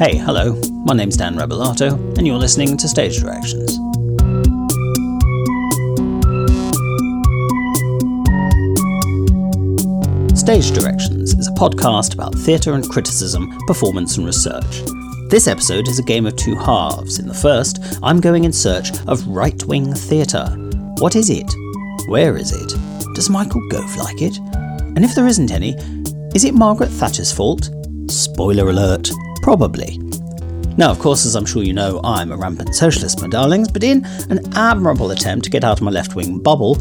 Hey, hello, my name's Dan Rebelato, and you're listening to Stage Directions. Stage Directions is a podcast about theatre and criticism, performance and research. This episode is a game of two halves. In the first, I'm going in search of right wing theatre. What is it? Where is it? Does Michael Gove like it? And if there isn't any, is it Margaret Thatcher's fault? Spoiler alert, probably. Now, of course, as I'm sure you know, I'm a rampant socialist, my darlings, but in an admirable attempt to get out of my left wing bubble,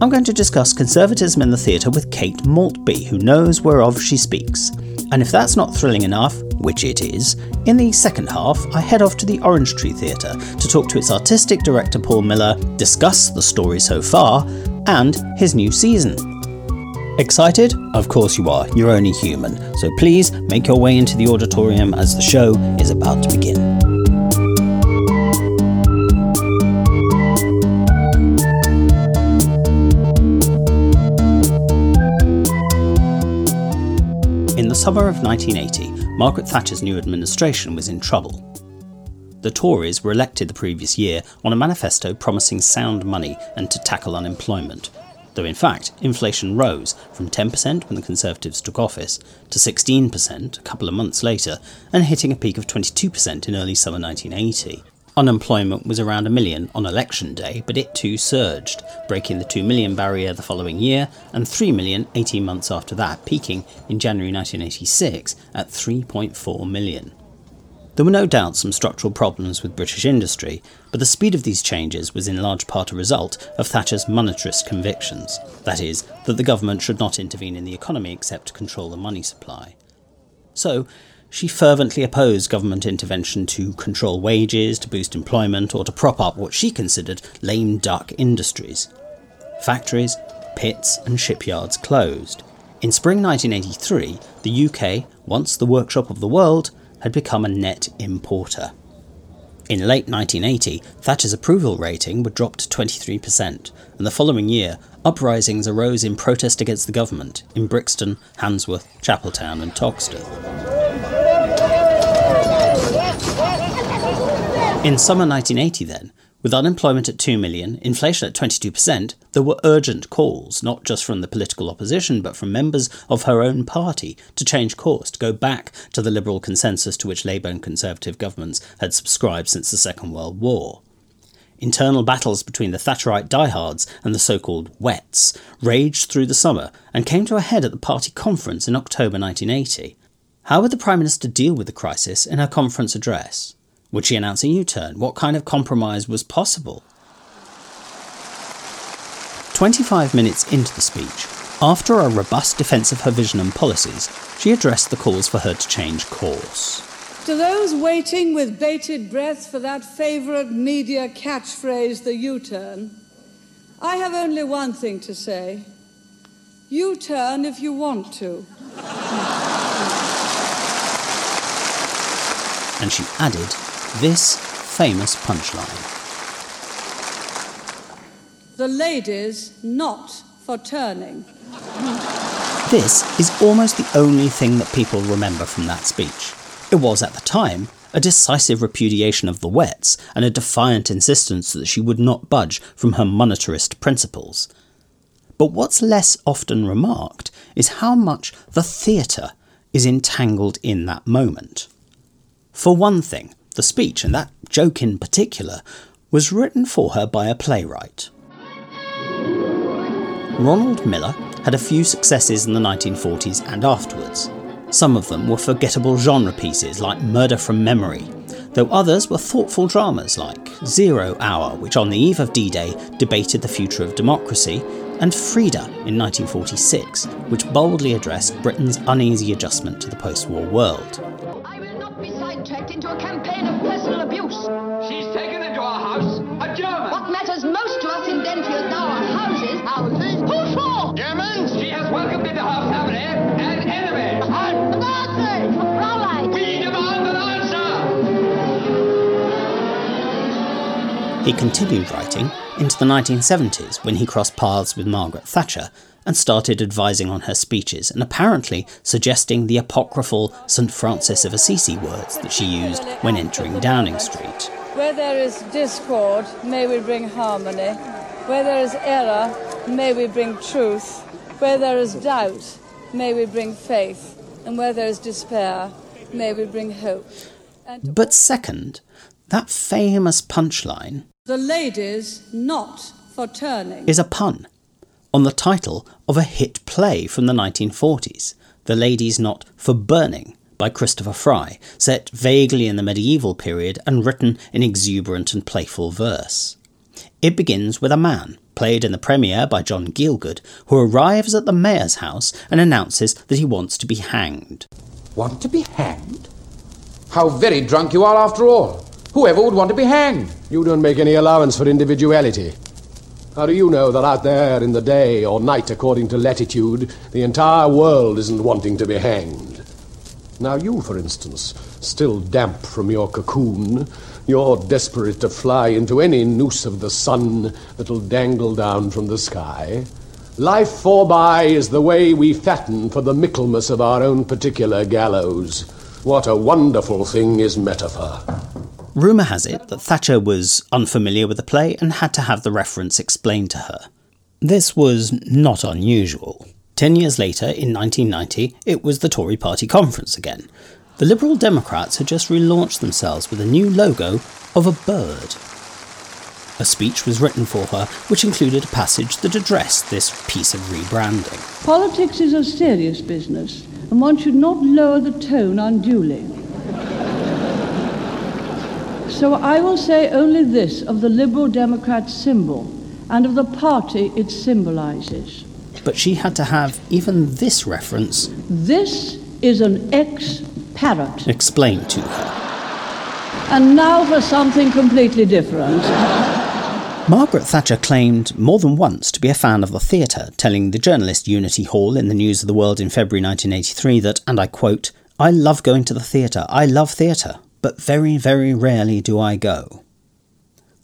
I'm going to discuss conservatism in the theatre with Kate Maltby, who knows whereof she speaks. And if that's not thrilling enough, which it is, in the second half, I head off to the Orange Tree Theatre to talk to its artistic director Paul Miller, discuss the story so far, and his new season. Excited? Of course you are, you're only human, so please make your way into the auditorium as the show is about to begin. In the summer of 1980, Margaret Thatcher's new administration was in trouble. The Tories were elected the previous year on a manifesto promising sound money and to tackle unemployment, though in fact inflation rose from 10% when the Conservatives took office to 16% a couple of months later and hitting a peak of 22% in early summer 1980. Unemployment was around a million on election day, but it too surged, breaking the 2 million barrier the following year and 3 million 18 months after that, peaking in January 1986 at 3.4 million. There were no doubt some structural problems with British industry, but the speed of these changes was in large part a result of Thatcher's monetarist convictions that is, that the government should not intervene in the economy except to control the money supply. So, she fervently opposed government intervention to control wages, to boost employment, or to prop up what she considered lame duck industries. Factories, pits, and shipyards closed. In spring 1983, the UK, once the workshop of the world, had become a net importer. In late 1980, Thatcher's approval rating would drop to 23%, and the following year, uprisings arose in protest against the government in Brixton, Handsworth, Chapeltown, and Toxteth. In summer 1980, then, with unemployment at 2 million, inflation at 22%, there were urgent calls, not just from the political opposition, but from members of her own party, to change course, to go back to the liberal consensus to which Labour and Conservative governments had subscribed since the Second World War. Internal battles between the Thatcherite diehards and the so called wets raged through the summer and came to a head at the party conference in October 1980. How would the Prime Minister deal with the crisis in her conference address? Would she announce a U turn? What kind of compromise was possible? 25 minutes into the speech, after a robust defence of her vision and policies, she addressed the calls for her to change course. To those waiting with bated breath for that favourite media catchphrase, the U turn, I have only one thing to say U turn if you want to. And she added this famous punchline. The ladies not for turning. This is almost the only thing that people remember from that speech. It was, at the time, a decisive repudiation of the wets and a defiant insistence that she would not budge from her monetarist principles. But what's less often remarked is how much the theatre is entangled in that moment. For one thing, the speech, and that joke in particular, was written for her by a playwright. Ronald Millar had a few successes in the 1940s and afterwards. Some of them were forgettable genre pieces like Murder from Memory, though others were thoughtful dramas like Zero Hour, which on the eve of D Day debated the future of democracy, and Frieda in 1946, which boldly addressed Britain's uneasy adjustment to the post war world. He continued writing into the 1970s when he crossed paths with Margaret Thatcher and started advising on her speeches and apparently suggesting the apocryphal St. Francis of Assisi words that she used when entering Downing Street. Where there is discord, may we bring harmony. Where there is error, may we bring truth. Where there is doubt, may we bring faith. And where there is despair, may we bring hope. And But second, that famous punchline the ladies not for turning. is a pun on the title of a hit play from the 1940s, The Lady's Not for Burning by Christopher Fry, set vaguely in the medieval period and written in exuberant and playful verse. It begins with a man, played in the premiere by John Gielgud, who arrives at the mayor's house and announces that he wants to be hanged. Want to be hanged? How very drunk you are after all. Whoever would want to be hanged? You don't make any allowance for individuality. How do you know that out there in the day or night, according to latitude, the entire world isn't wanting to be hanged? Now, you, for instance, still damp from your cocoon, you're desperate to fly into any noose of the sun that'll dangle down from the sky. Life forby is the way we fatten for the Michaelmas of our own particular gallows. What a wonderful thing is metaphor. Rumour has it that Thatcher was unfamiliar with the play and had to have the reference explained to her. This was not unusual. Ten years later, in 1990, it was the Tory party conference again. The Liberal Democrats had just relaunched themselves with a new logo of a bird. A speech was written for her, which included a passage that addressed this piece of rebranding. Politics is a serious business, and one should not lower the tone unduly. So I will say only this of the Liberal Democrat symbol and of the party it symbolizes. But she had to have even this reference This is an ex parrot. explained to her. And now for something completely different. Margaret Thatcher claimed more than once to be a fan of the theatre, telling the journalist Unity Hall in the News of the World in February 1983 that, and I quote, I love going to the theatre, I love theatre, but very, very rarely do I go.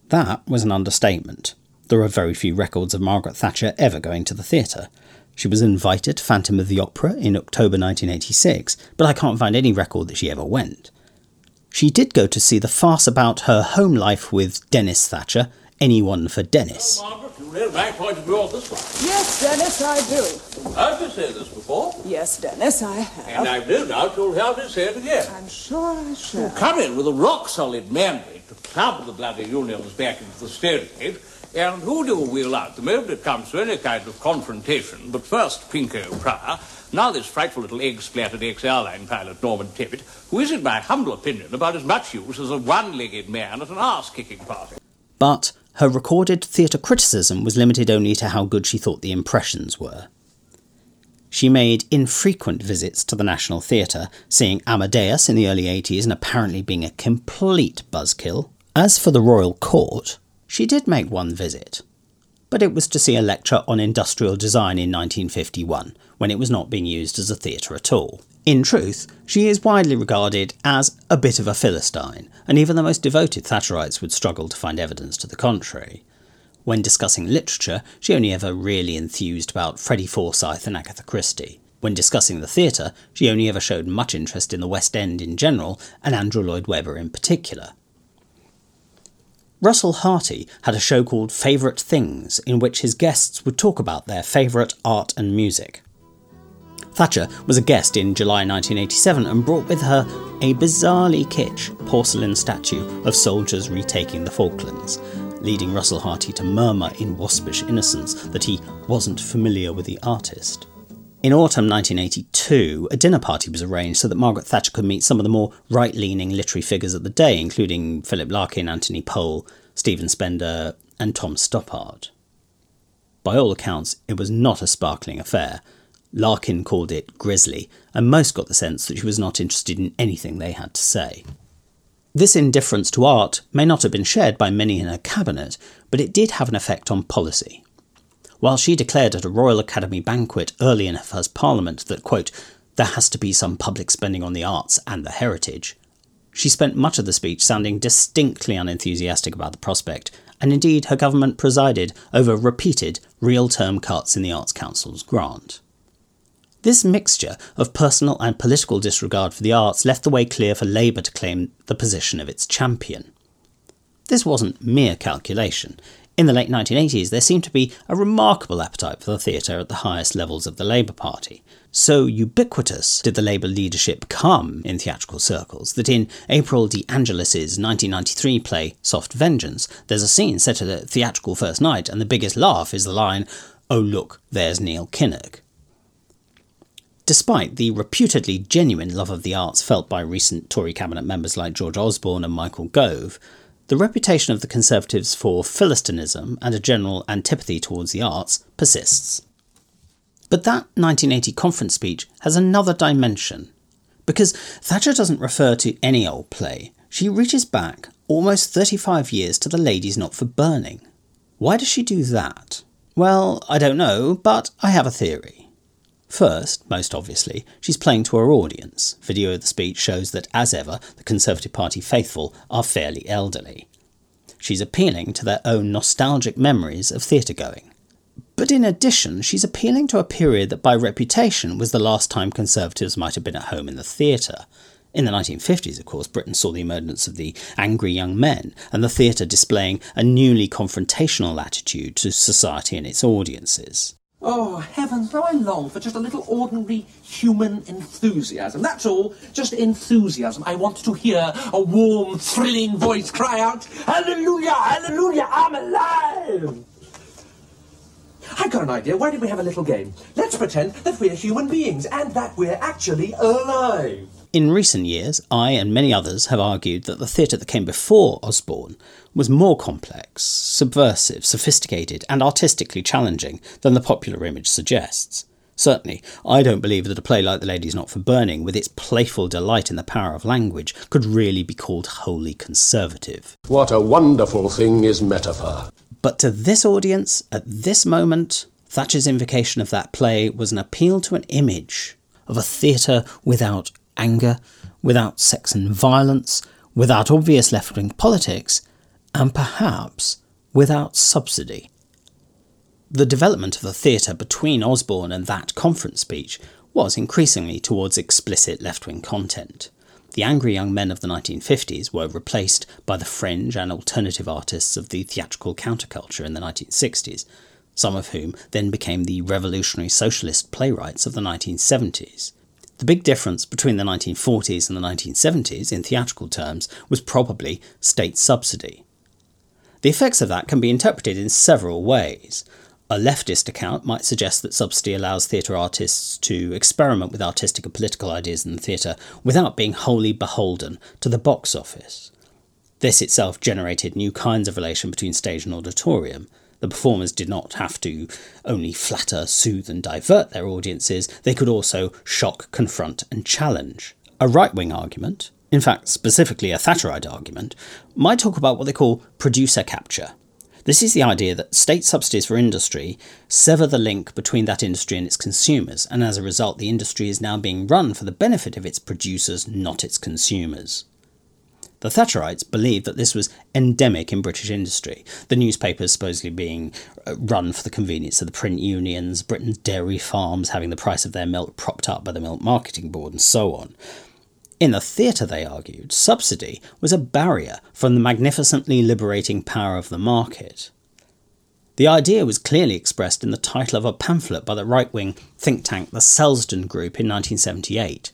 That was an understatement. There are very few records of Margaret Thatcher ever going to the theatre. She was invited to Phantom of the Opera in October 1986, but I can't find any record that she ever went. She did go to see the farce about her home life with Dennis Thatcher, Anyone for Dennis. You read my point of view on this one. Yes, Dennis, I do. Heard me say this before, Yes, Dennis, I have. and I've no doubt you'll hear me say it again. I'm sure I shall. Come in with a rock-solid mandate to club the bloody unions back into the stalemate, and who do we wheel out the moment it comes to any kind of confrontation? But first, Pinko Prior, now this frightful little egg-splattered ex-airline pilot Norman Tebbit, who is, in my humble opinion, about as much use as a one-legged man at an ass-kicking party. But her recorded theatre criticism was limited only to how good she thought the impressions were. She made infrequent visits to the National Theatre, seeing Amadeus in the early 80s and apparently being a complete buzzkill. As for the Royal Court, she did make one visit, but it was to see a lecture on industrial design in 1951, when it was not being used as a theatre at all. In truth, she is widely regarded as a bit of a Philistine, and even the most devoted Thatcherites would struggle to find evidence to the contrary. When discussing literature, she only ever really enthused about Freddie Forsyth and Agatha Christie. When discussing the theatre, she only ever showed much interest in the West End in general, and Andrew Lloyd Webber in particular. Russell Harty had a show called Favourite Things, in which his guests would talk about their favourite art and music. Thatcher was a guest in July 1987 and brought with her a bizarrely kitsch porcelain statue of soldiers retaking the Falklands, leading Russell Harty to murmur in waspish innocence that he wasn't familiar with the artist. In autumn 1982, a dinner party was arranged so that Margaret Thatcher could meet some of the more right leaning literary figures of the day, including Philip Larkin, Anthony Powell, Stephen Spender, and Tom Stoppard. By all accounts, it was not a sparkling affair. Larkin called it grisly, and most got the sense that she was not interested in anything they had to say. This indifference to art may not have been shared by many in her cabinet, but it did have an effect on policy. While she declared at a Royal Academy banquet early in her first Parliament that, quote, there has to be some public spending on the arts and the heritage, she spent much of the speech sounding distinctly unenthusiastic about the prospect and indeed her government presided over repeated real term cuts in the Arts Council's grant. This mixture of personal and political disregard for the arts left the way clear for Labour to claim the position of its champion. This wasn't mere calculation. In the late 1980s, there seemed to be a remarkable appetite for the theatre at the highest levels of the Labour Party. So ubiquitous did the Labour leadership come in theatrical circles that in April De Angelis's 1993 play Soft Vengeance, there's a scene set at a theatrical first night, and the biggest laugh is the line, Oh look, there's Neil Kinnock. Despite the reputedly genuine love of the arts felt by recent Tory cabinet members like George Osborne and Michael Gove, the reputation of the Conservatives for Philistinism and a general antipathy towards the arts persists. But that 1980 conference speech has another dimension, because Thatcher doesn't refer to any old play. She reaches back almost 35 years to The Lady's Not for Burning. Why does she do that? Well, I don't know, but I have a theory. First, most obviously, she's playing to her audience. Video of the speech shows that, as ever, the Conservative Party faithful are fairly elderly. She's appealing to their own nostalgic memories of theatre going. But in addition, she's appealing to a period that by reputation was the last time Conservatives might have been at home in the theatre. In the 1950s, of course, Britain saw the emergence of the angry young men, and the theatre displaying a newly confrontational attitude to society and its audiences. Oh, heavens, how I long for just a little ordinary human enthusiasm. That's all, just enthusiasm. I want to hear a warm, thrilling voice cry out, Hallelujah, Hallelujah, I'm alive! I've got an idea. Why don't we have a little game? Let's pretend that we're human beings and that we're actually alive. In recent years, I and many others have argued that the theatre that came before Osborne was more complex, subversive, sophisticated, and artistically challenging than the popular image suggests. Certainly, I don't believe that a play like The Lady's Not for Burning, with its playful delight in the power of language, could really be called wholly conservative. What a wonderful thing is metaphor. But to this audience, at this moment, Thatcher's invocation of that play was an appeal to an image of a theatre without anger, without sex and violence, without obvious left wing politics, and perhaps without subsidy. The development of the theatre between Osborne and that conference speech was increasingly towards explicit left wing content. The angry young men of the 1950s were replaced by the fringe and alternative artists of the theatrical counterculture in the 1960s, some of whom then became the revolutionary socialist playwrights of the 1970s. The big difference between the 1940s and the 1970s, in theatrical terms, was probably state subsidy. The effects of that can be interpreted in several ways. A leftist account might suggest that subsidy allows theatre artists to experiment with artistic and political ideas in the theatre without being wholly beholden to the box office. This itself generated new kinds of relation between stage and auditorium. The performers did not have to only flatter, soothe, and divert their audiences, they could also shock, confront, and challenge. A right wing argument, in fact, specifically a Thatcherite argument, might talk about what they call producer capture. This is the idea that state subsidies for industry sever the link between that industry and its consumers, and as a result, the industry is now being run for the benefit of its producers, not its consumers. The Thatcherites believed that this was endemic in British industry, the newspapers supposedly being uh, run for the convenience of the print unions, Britain's dairy farms having the price of their milk propped up by the Milk Marketing Board, and so on. In the theatre, they argued, subsidy was a barrier from the magnificently liberating power of the market. The idea was clearly expressed in the title of a pamphlet by the right wing think tank the Selsdon Group in 1978.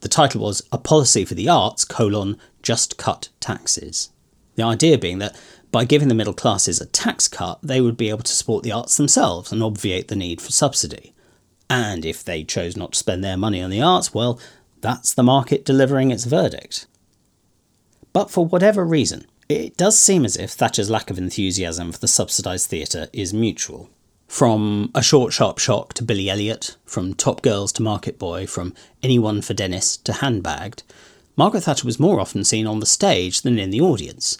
The title was A Policy for the Arts, colon, Just Cut Taxes. The idea being that by giving the middle classes a tax cut, they would be able to support the arts themselves and obviate the need for subsidy. And if they chose not to spend their money on the arts, well, that's the market delivering its verdict. But for whatever reason, it does seem as if Thatcher's lack of enthusiasm for the subsidised theatre is mutual. From A Short Sharp Shock to Billy Elliot, from Top Girls to Market Boy, from Anyone for Dennis to Handbagged, Margaret Thatcher was more often seen on the stage than in the audience,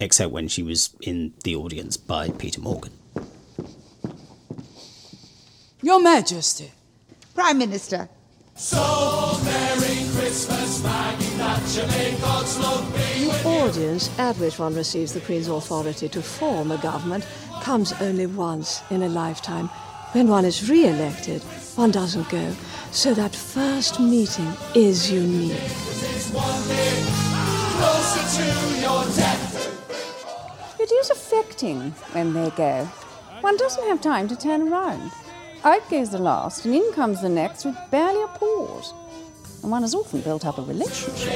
except when she was in the audience by Peter Morgan. Your Majesty. Prime Minister. So Merry Christmas. The audience at which one receives the Queen's authority to form a government comes only once in a lifetime. When one is re elected, one doesn't go. So that first meeting is unique. It is affecting when they go. One doesn't have time to turn around. Out goes the last, and in comes the next with barely a pause. And one has often built up a relationship.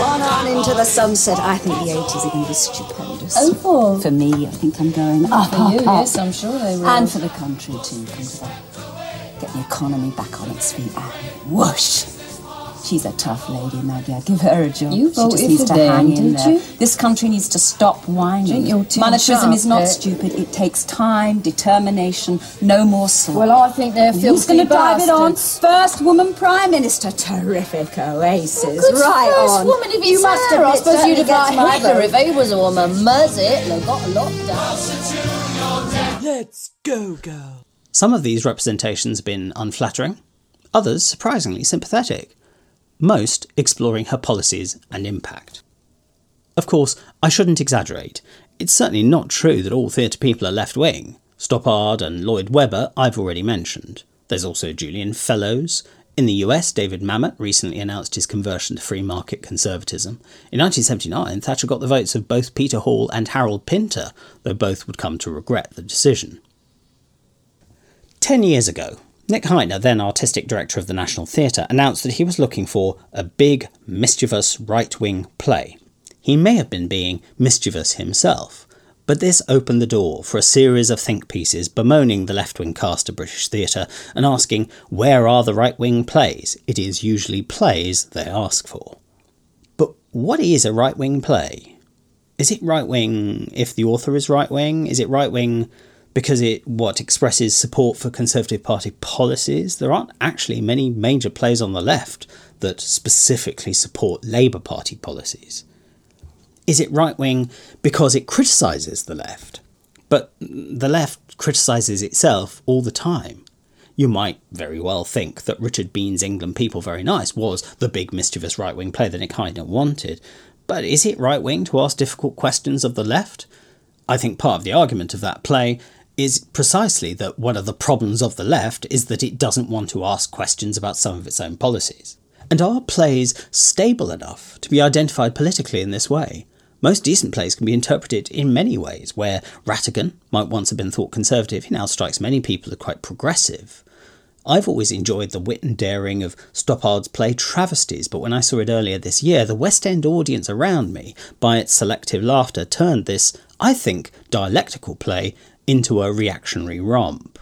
On on into the sunset. I think the 80s are going to be stupendous. Oh, for? For me, I think I'm going up, For up, you, up. yes, I'm sure they will. And for the country, too. Come to that. Get the economy back on its feet and whoosh. She's a tough lady, Nadia. Give her a job. You she voted just needs for to them, hang in didn't there. you? This country needs to stop whining. Think Monetarism is not eh? stupid. It takes time, determination, no more slop. Well, I think they're filthy Who's filthy going to drive it on? First woman prime minister. Terrific oasis. Good right first on. woman if you it's must her. have I suppose you'd have liked my Hitler if he was a woman. Muzz it, they got a lot done. Let's go, girl. Some of these representations have been unflattering, others surprisingly sympathetic, most exploring her policies and impact. Of course, I shouldn't exaggerate. It's certainly not true that all theatre people are left wing. Stoppard and Lloyd Webber I've already mentioned. There's also Julian Fellowes. In the US, David Mamet recently announced his conversion to free market conservatism. In 1979, Thatcher got the votes of both Peter Hall and Harold Pinter, though both would come to regret the decision. Ten years ago, Nick Hytner, then artistic director of the National Theatre, announced that he was looking for a big, mischievous right wing play. He may have been being mischievous himself, but this opened the door for a series of think pieces bemoaning the left wing cast of British theatre and asking, where are the right wing plays? It is usually plays they ask for. But what is a right wing play? Is it right wing if the author is right wing? Is it right wing because it what expresses support for Conservative Party policies? There aren't actually many major plays on the left that specifically support Labour Party policies. Is it right wing because it criticises the left? But the left criticises itself all the time. You might very well think that Richard Bean's England People Very Nice was the big mischievous right wing play that Nick Hytner wanted. But is it right wing to ask difficult questions of the left? I think part of the argument of that play is precisely that one of the problems of the left is that it doesn't want to ask questions about some of its own policies. And are plays stable enough to be identified politically in this way? Most decent plays can be interpreted in many ways, where Rattigan might once have been thought conservative, he now strikes many people as quite progressive. I've always enjoyed the wit and daring of Stoppard's play Travesties, but when I saw it earlier this year, the West End audience around me, by its selective laughter, turned this, I think, dialectical play into a reactionary romp.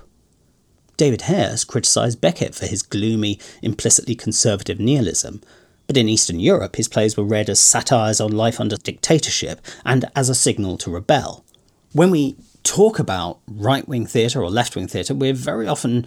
David Hare has criticised Beckett for his gloomy, implicitly conservative nihilism, but in Eastern Europe his plays were read as satires on life under dictatorship and as a signal to rebel. When we talk about right wing theatre or left wing theatre, we're very often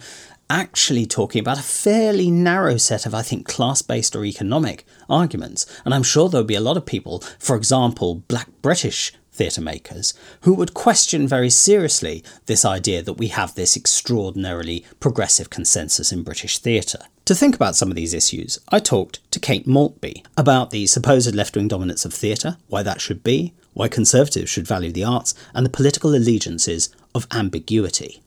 actually talking about a fairly narrow set of, I think, class based or economic arguments. And I'm sure there'll be a lot of people, for example, black British theatre makers, who would question very seriously this idea that we have this extraordinarily progressive consensus in British theatre. To think about some of these issues, I talked to Kate Maltby about the supposed left wing dominance of theatre, why that should be, why Conservatives should value the arts, and the political allegiances of ambiguity.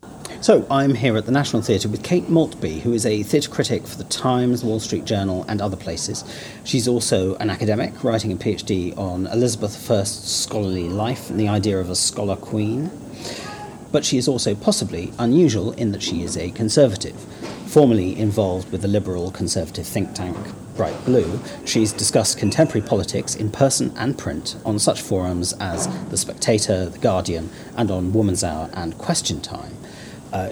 So, I'm here at the National Theatre with Kate Maltby, who is a theatre critic for The Times, The Wall Street Journal, and other places. She's also an academic, writing a PhD on Elizabeth I's scholarly life and the idea of a scholar queen. But she is also possibly unusual in that she is a conservative. Formerly involved with the liberal conservative think tank Bright Blue, she's discussed contemporary politics in person and print on such forums as The Spectator, The Guardian, and on Woman's Hour and Question Time. Uh,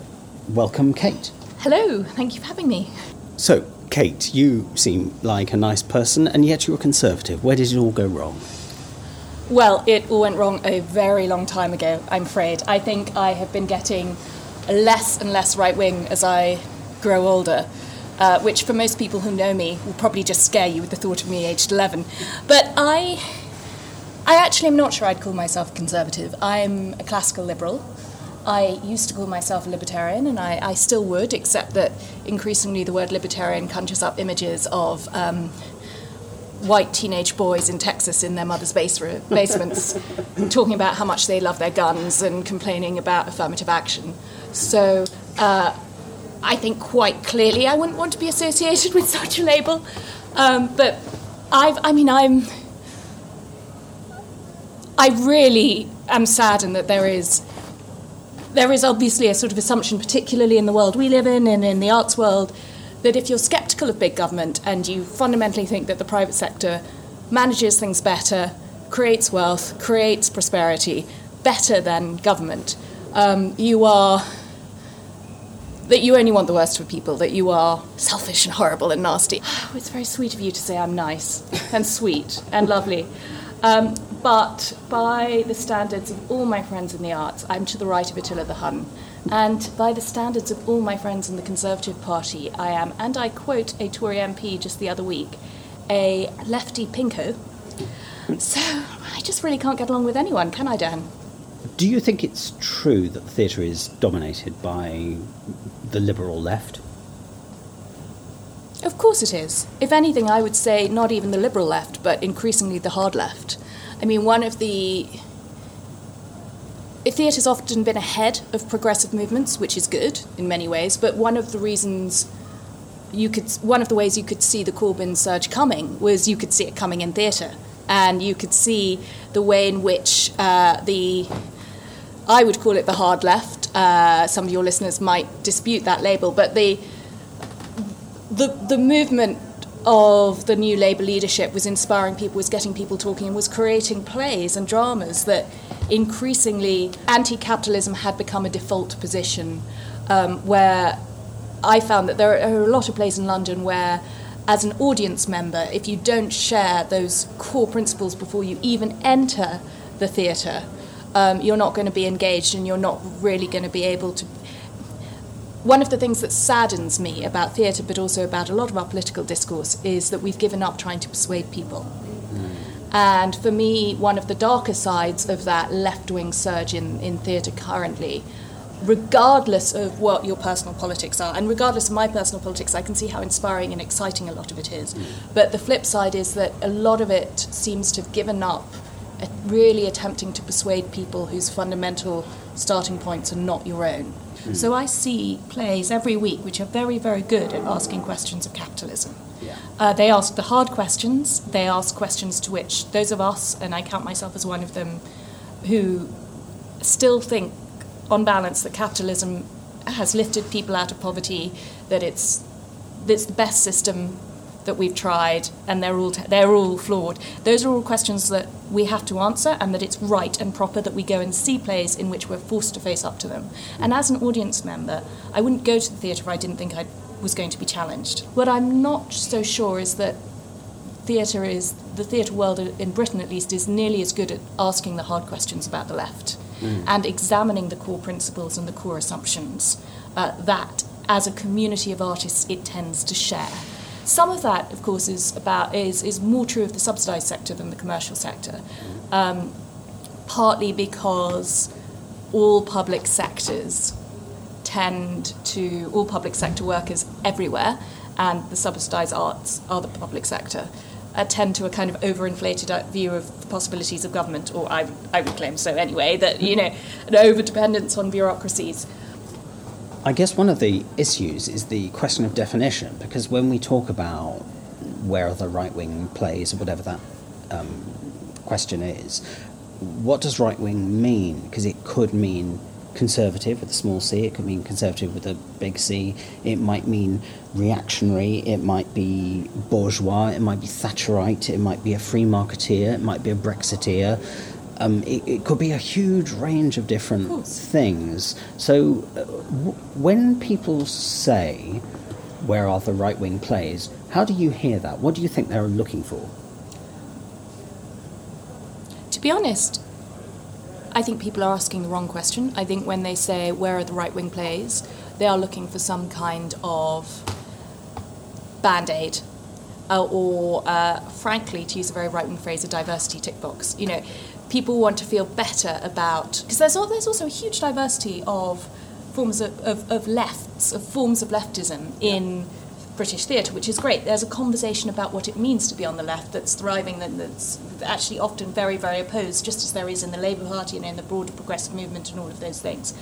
welcome, Kate. Hello, thank you for having me. So, Kate, you seem like a nice person, and yet you're a conservative. Where did it all go wrong? Well, it all went wrong a very long time ago, I'm afraid. I think I have been getting less and less right wing as I grow older, uh, which for most people who know me will probably just scare you with the thought of me aged 11. But I. I actually am not sure I'd call myself conservative. I'm a classical liberal. I used to call myself a libertarian, and I, I still would, except that increasingly the word libertarian conjures up images of um, white teenage boys in Texas in their mother's base- basements talking about how much they love their guns and complaining about affirmative action. So uh, I think quite clearly I wouldn't want to be associated with such a label. Um, but I've, I mean, I'm. I really am saddened that there is there is obviously a sort of assumption, particularly in the world we live in and in the arts world, that if you're skeptical of big government and you fundamentally think that the private sector manages things better, creates wealth, creates prosperity better than government, um, you are that you only want the worst for people, that you are selfish and horrible and nasty. It's very sweet of you to say I'm nice and sweet and lovely. Um, but by the standards of all my friends in the arts, I'm to the right of Attila the Hun. And by the standards of all my friends in the Conservative Party, I am, and I quote a Tory MP just the other week, a lefty pinko. So I just really can't get along with anyone, can I, Dan? Do you think it's true that the theatre is dominated by the liberal left? Of course it is. If anything, I would say not even the liberal left, but increasingly the hard left. I mean, one of the. Theatre's often been ahead of progressive movements, which is good in many ways, but one of the reasons you could. One of the ways you could see the Corbyn surge coming was you could see it coming in theatre. And you could see the way in which uh, the. I would call it the hard left. Uh, some of your listeners might dispute that label, but the the the movement of the new Labour leadership was inspiring people, was getting people talking, and was creating plays and dramas that increasingly anti-capitalism had become a default position, um, where I found that there are a lot of plays in London where. As an audience member, if you don't share those core principles before you even enter the theatre, um, you're not going to be engaged and you're not really going to be able to one of the things that saddens me about theatre, but also about a lot of our political discourse, is that we've given up trying to persuade people. And for me, one of the darker sides of that left wing surge in, in theatre currently, regardless of what your personal politics are, and regardless of my personal politics, I can see how inspiring and exciting a lot of it is. But the flip side is that a lot of it seems to have given up really attempting to persuade people whose fundamental starting points are not your own. Hmm. So I see plays every week which are very, very good at asking questions of capitalism. Uh, they ask the hard questions. They ask questions to which those of us, and I count myself as one of them, who still think, on balance, that capitalism has lifted people out of poverty, that it's, it's the best system that we've tried, and they're all, they're all flawed. Those are all questions that we have to answer, and that it's right and proper that we go and see plays in which we're forced to face up to them. And as an audience member, I wouldn't go to the theatre if I didn't think I was going to be challenged. What I'm not so sure is that theatre is, the theatre world in Britain at least, is nearly as good at asking the hard questions about the left Mm. and examining the core principles and the core assumptions uh, that, as a community of artists, it tends to share. Some of that, of course, is about is is more true of the subsidised sector than the commercial sector, um, partly because all public sectors tend to all public sector workers everywhere, and the subsidised arts are the public sector. Uh, tend to a kind of overinflated uh, view of the possibilities of government, or I, I would claim so anyway, that, you know, an overdependence on bureaucracies. I guess one of the issues is the question of definition, because when we talk about where the right wing plays, or whatever that um, question is, what does right wing mean? Because it could mean conservative with a small c, it could mean conservative with a big C, it might mean reactionary, it might be bourgeois, it might be Thatcherite, it might be a free marketeer, it might be a Brexiteer. Um, it, it could be a huge range of different things. So, uh, w- when people say, Where are the right wing plays? how do you hear that? What do you think they're looking for? To be honest, I think people are asking the wrong question. I think when they say, Where are the right wing plays? they are looking for some kind of band aid. Uh, or, uh, frankly, to use a very right wing phrase, a diversity tick box. You know, people want to feel better about because there's there's also a huge diversity of forms of, of, of lefts of forms of leftism in British theatre, which is great. There's a conversation about what it means to be on the left that's thriving, and that's actually often very, very opposed, just as there is in the Labour Party and in the broader progressive movement and all of those things.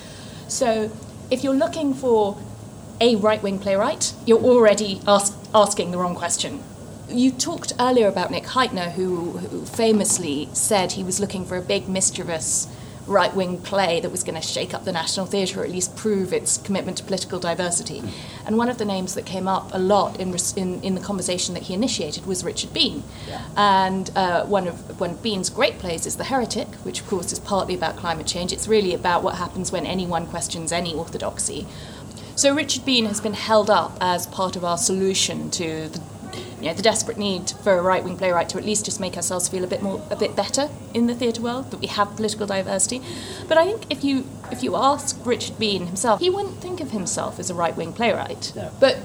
So, if you're looking for a right wing playwright, you're already ask, asking the wrong question. You talked earlier about Nick Hytner, who, who famously said he was looking for a big, mischievous right wing play that was going to shake up the National Theatre or at least prove its commitment to political diversity. And one of the names that came up a lot in, in, in the conversation that he initiated was Richard Bean. And uh, one, of, one of Bean's great plays is The Heretic, which of course is partly about climate change. It's really about what happens when anyone questions any orthodoxy. So Richard Bean has been held up as part of our solution to the, you know, the desperate need for a right-wing playwright to at least just make ourselves feel a bit more, a bit better in the theatre world that we have political diversity. But I think if you if you ask Richard Bean himself, he wouldn't think of himself as a right-wing playwright. But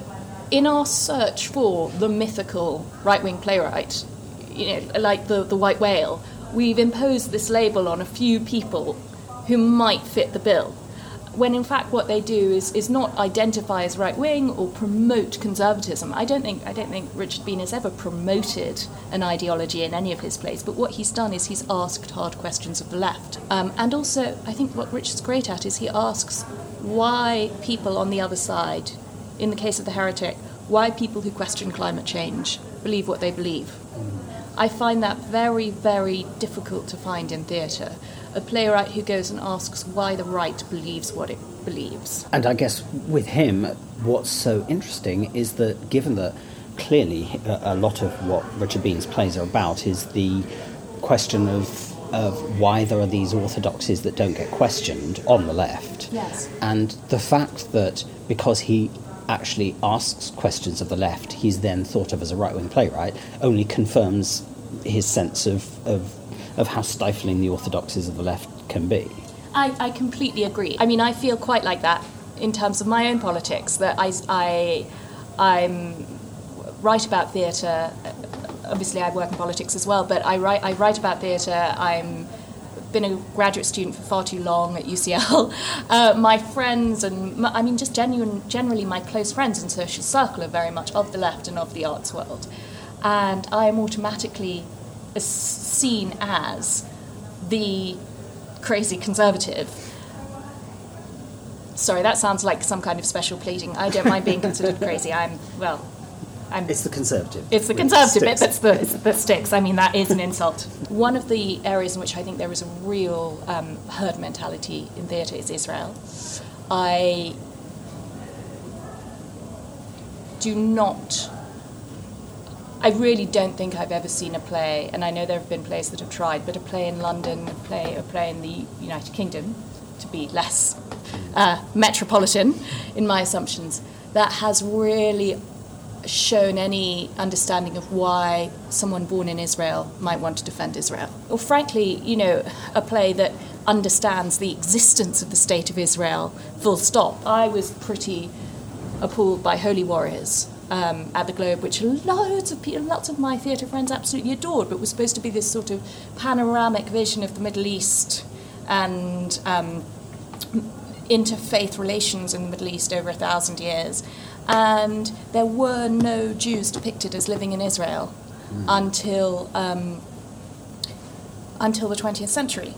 in our search for the mythical right-wing playwright, you know, like the the white whale, we've imposed this label on a few people who might fit the bill when in fact what they do is, is not identify as right wing or promote conservatism. I don't think I don't think Richard Bean has ever promoted an ideology in any of his plays, but what he's done is he's asked hard questions of the left. Um, and also I think what Richard's great at is he asks why people on the other side, in the case of the heretic, why people who question climate change believe what they believe. I find that very, very difficult to find in theatre. A playwright who goes and asks why the right believes what it believes. And I guess with him, what's so interesting is that given that clearly a, a lot of what Richard Bean's plays are about is the question of of why there are these orthodoxies that don't get questioned on the left. Yes. And the fact that because he actually asks questions of the left, he's then thought of as a right wing playwright, only confirms his sense of, of, of how stifling the orthodoxies of the left can be. I, I completely agree. I mean, I feel quite like that in terms of my own politics, that I, I, I'm write about theatre. Obviously, I work in politics as well, but I write, I write about theatre. I'm been a graduate student for far too long at UCL. Uh, my friends and my, I mean, just genuine, generally, my close friends and social circle are very much of the left and of the arts world, and I am automatically seen as the crazy conservative. Sorry, that sounds like some kind of special pleading. I don't mind being considered crazy. I'm well. I'm, It's the conservative. it's the conservative bit that's the, that sticks. I mean, that is an insult. One of the areas in which I think there is a real um, herd mentality in theatre is Israel. I do not. I really don't think I've ever seen a play, and I know there have been plays that have tried, but a play in London, a play, a play in the United Kingdom, to be less uh, metropolitan in my assumptions, that has really shown any understanding of why someone born in Israel might want to defend Israel. Or frankly, you know, a play that understands the existence of the state of Israel, full stop. I was pretty appalled by Holy Warriors um, at the Globe, which loads of people, lots of my theatre friends absolutely adored, but was supposed to be this sort of panoramic vision of the Middle East and um, interfaith relations in the Middle East over a thousand years. And there were no Jews depicted as living in Israel until um, until the 20th century,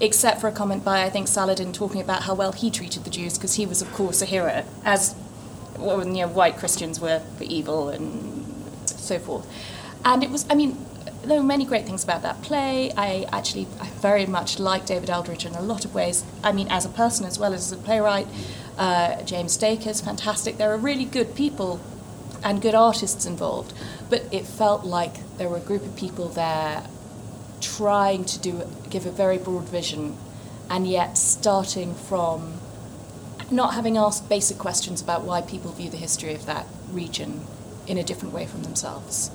except for a comment by I think Saladin talking about how well he treated the Jews because he was of course a hero, as well, you know, white Christians were for evil and so forth. And it was, I mean, there were many great things about that play. I actually I very much like David Eldridge in a lot of ways. I mean, as a person as well as as a playwright. Uh, James Dacre's fantastic. There are really good people and good artists involved, but it felt like there were a group of people there trying to do give a very broad vision, and yet starting from not having asked basic questions about why people view the history of that region in a different way from themselves.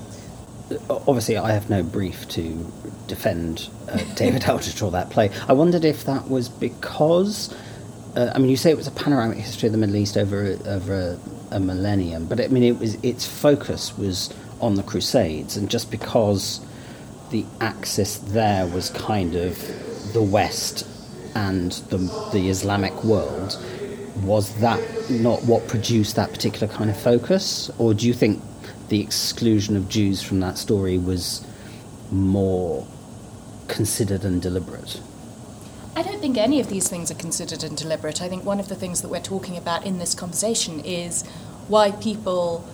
Obviously, I have no brief to defend uh, David Eldridge or that play. I wondered if that was because, uh, I mean, you say it was a panoramic history of the Middle East over over a, a millennium, but I mean, it was its focus was on the Crusades, and just because the axis there was kind of the West and the, the Islamic world, was that not what produced that particular kind of focus? Or do you think the exclusion of Jews from that story was more considered and deliberate? I don't think any of these things are considered and deliberate. I think one of the things that we're talking about in this conversation is why people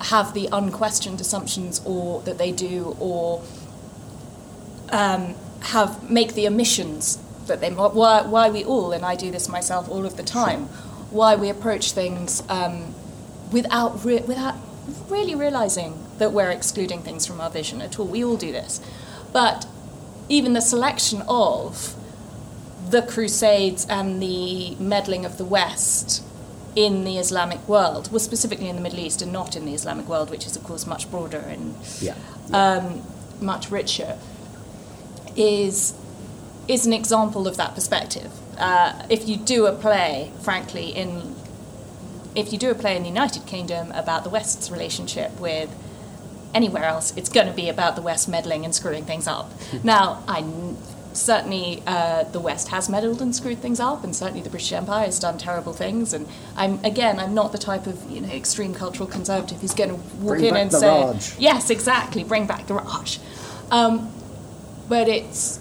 have the unquestioned assumptions or that they do or um, have make the omissions that they why, why we all and I do this myself all of the time why we approach things um, without re- without really realizing that we're excluding things from our vision at all. We all do this. But even the selection of the Crusades and the meddling of the West in the Islamic world was specifically in the Middle East and not in the Islamic world, which is, of course, much broader and Yeah. um, much richer, is, is an example of that perspective. Uh, if you do a play, frankly, in if you do a play in the United Kingdom about the West's relationship with anywhere else, it's going to be about the West meddling and screwing things up. now, I certainly uh, the West has meddled and screwed things up, and certainly the British Empire has done terrible things. And I'm again, I'm not the type of you know extreme cultural conservative who's going to walk Bring in back and the say, Raj. yes, exactly, bring back the Raj. Um, but it's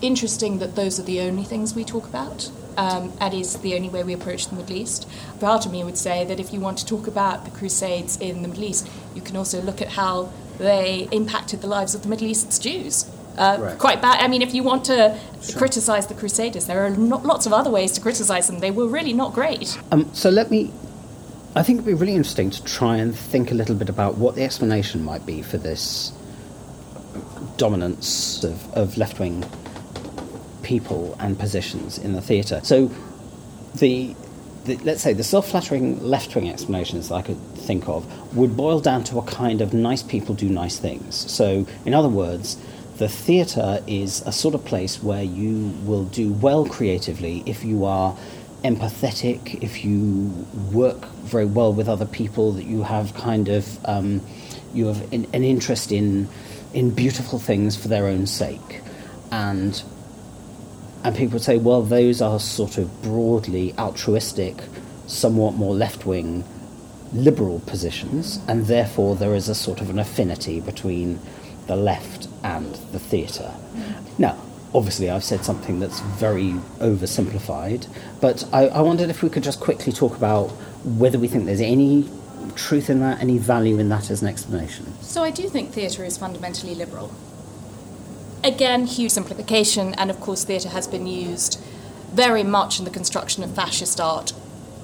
interesting that those are the only things we talk about. Um, and is the only way we approach the Middle East. Part of me would say that if you want to talk about the Crusades in the Middle East, you can also look at how they impacted the lives of the Middle East's Jews. Uh, Right. Quite bad. I mean, if you want to criticize the Crusaders, there are no, lots of other ways to criticize them. They were really not great. Um, so let me. I think it'd be really interesting to try and think a little bit about what the explanation might be for this dominance of, of left wing people and positions in the theatre. So, the, the let's say the self flattering left wing explanations that I could think of would boil down to a kind of nice people do nice things. So, in other words, the theatre is a sort of place where you will do well creatively if you are empathetic, if you work very well with other people, that you have kind of um, you have an, an interest in in beautiful things for their own sake, and and people would say, well, those are sort of broadly altruistic, somewhat more left wing, liberal positions, and therefore there is a sort of an affinity between the left and the theatre. Now, obviously, I've said something that's very oversimplified, but I, I wondered if we could just quickly talk about whether we think there's any truth in that, any value in that as an explanation. So I do think theatre is fundamentally liberal. Again, huge simplification, and of course, theatre has been used very much in the construction of fascist art.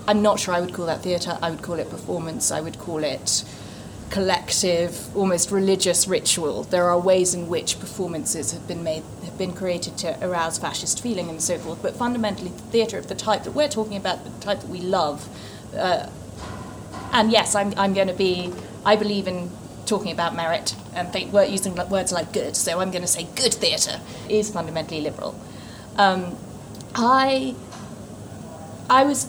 I'm not sure I would call that theatre, I would call it performance, I would call it collective, almost religious ritual. There are ways in which performances have been made, have been created to arouse fascist feeling and so forth. But fundamentally, the theatre of the type that we're talking about, the type that we love, uh, and yes, I'm, I'm going to be, I believe in talking about merit and think, we're using words like good, so I'm going to say good theatre is fundamentally liberal. Um, I, I was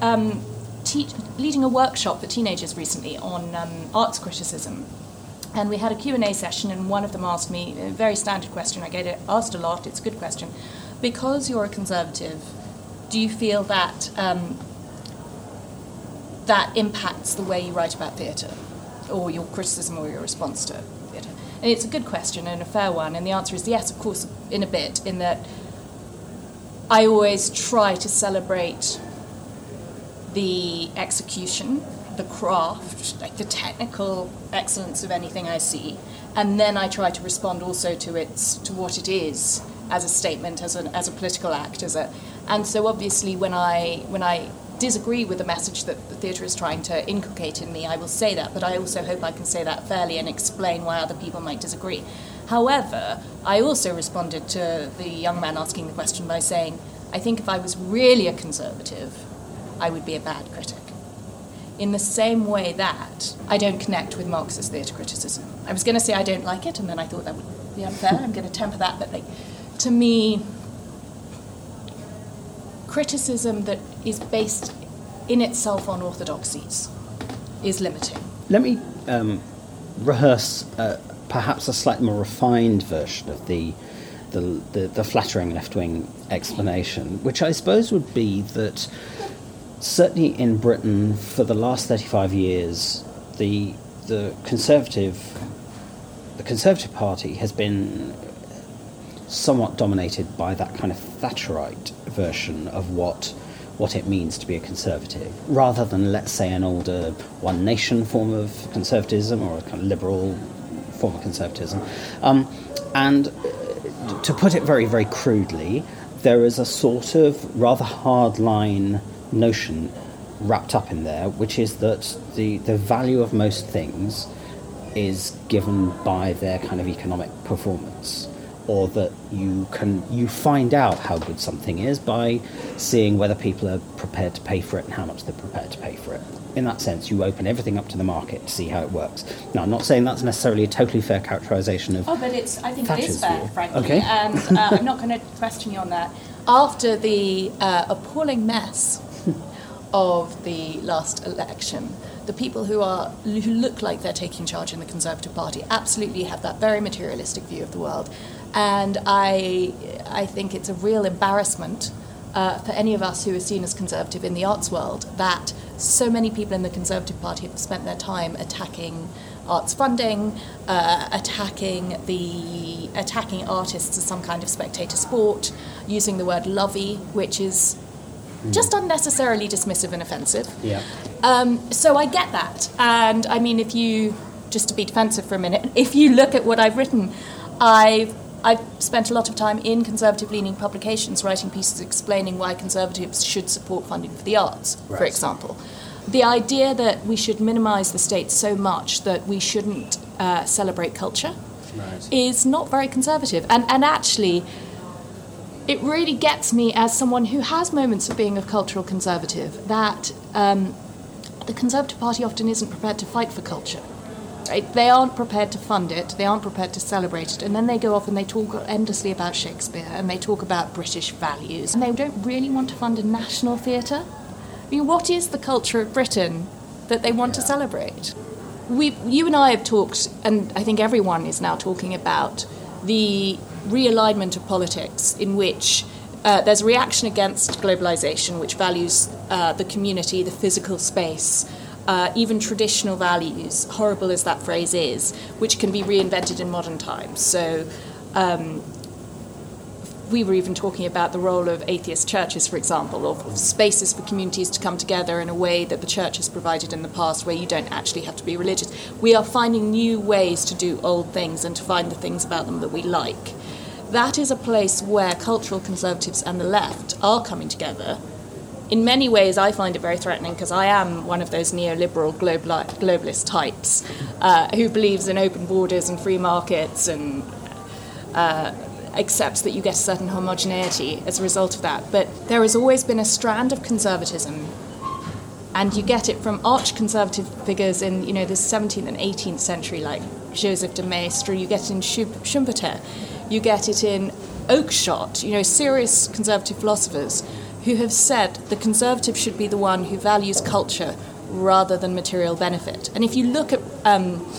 um, teach, leading a workshop for teenagers recently on um, arts criticism. And we had a Q&A session, and one of them asked me a very standard question. I get it asked a lot. It's a good question. Because you're a conservative, do you feel that um, that impacts the way you write about theatre, or your criticism or your response to theatre? And it's a good question and a fair one. And the answer is yes, of course, in a bit. In that, I always try to celebrate the execution, the craft, like the technical excellence of anything I see, and then I try to respond also to its to what it is as a statement, as a as a political act, as a, and so obviously when I when I disagree with the message that the theatre is trying to inculcate in me, I will say that, but I also hope I can say that fairly and explain why other people might disagree. However, I also responded to the young man asking the question by saying, I think if I was really a conservative, I would be a bad critic. In the same way that I don't connect with Marxist theatre criticism. I was going to say I don't like it, and then I thought that would be unfair. I'm going to temper that, but like, to me, criticism that is based in itself on orthodoxies is limiting. Let me um, rehearse uh, perhaps a slightly more refined version of the the, the, the flattering left wing explanation, which I suppose would be that certainly in Britain for the last 35 years, the, the Conservative the Conservative Party has been somewhat dominated by that kind of Thatcherite version of what what it means to be a conservative, rather than let's say an older one nation form of conservatism or a kind of liberal form of conservatism. Um, and to put it very, very crudely, there is a sort of rather hard line notion wrapped up in there, which is that the, the value of most things is given by their kind of economic performance or that you can you find out how good something is by seeing whether people are prepared to pay for it and how much they're prepared to pay for it. In that sense, you open everything up to the market to see how it works. Now, I'm not saying that's necessarily a totally fair characterization of. Oh, but it's. I think it Thatcher's is fair, view. frankly, Okay. and uh, I'm not going to question you on that. After the uh, appalling mess of the last election, the people who are who look like they're taking charge in the Conservative Party absolutely have that very materialistic view of the world, and I I think it's a real embarrassment uh, for any of us who are seen as conservative in the arts world that so many people in the Conservative Party have spent their time attacking arts funding, uh, attacking the attacking artists as some kind of spectator sport, using the word lovey, which is just unnecessarily dismissive and offensive. Yeah. Um, so I get that. And I mean, if you, just to be defensive for a minute, if you look at what I've written, I've, I've spent a lot of time in conservative leaning publications writing pieces explaining why conservatives should support funding for the arts, for example. The idea that we should minimize the state so much that we shouldn't uh, celebrate culture is not very conservative. And, and actually, it really gets me as someone who has moments of being a cultural conservative that um, the Conservative Party often isn't prepared to fight for culture. Right? They aren't prepared to fund it, they aren't prepared to celebrate it, and then they go off and they talk endlessly about Shakespeare and they talk about British values. And they don't really want to fund a national theatre. I mean, what is the culture of Britain that they want to celebrate? We, you and I have talked, and I think everyone is now talking about the realignment of politics in which uh, there's a reaction against globalization, which values uh, the community, the physical space, uh, even traditional values, horrible as that phrase is, which can be reinvented in modern times. So, um, we were even talking about the role of atheist churches, for example, or spaces for communities to come together in a way that the church has provided in the past, where you don't actually have to be religious. We are finding new ways to do old things and to find the things about them that we like. That is a place where cultural conservatives and the left are coming together. In many ways, I find it very threatening because I am one of those neoliberal globali- globalist types uh, who believes in open borders and free markets and uh, accepts that you get a certain homogeneity as a result of that. But there has always been a strand of conservatism, and you get it from arch conservative figures in you know the 17th and 18th century, like Joseph de Maistre. You get it in Schum- Schumpeter. You get it in Oakeshott. You know, serious conservative philosophers who have said the conservative should be the one who values culture rather than material benefit. And if you look at um,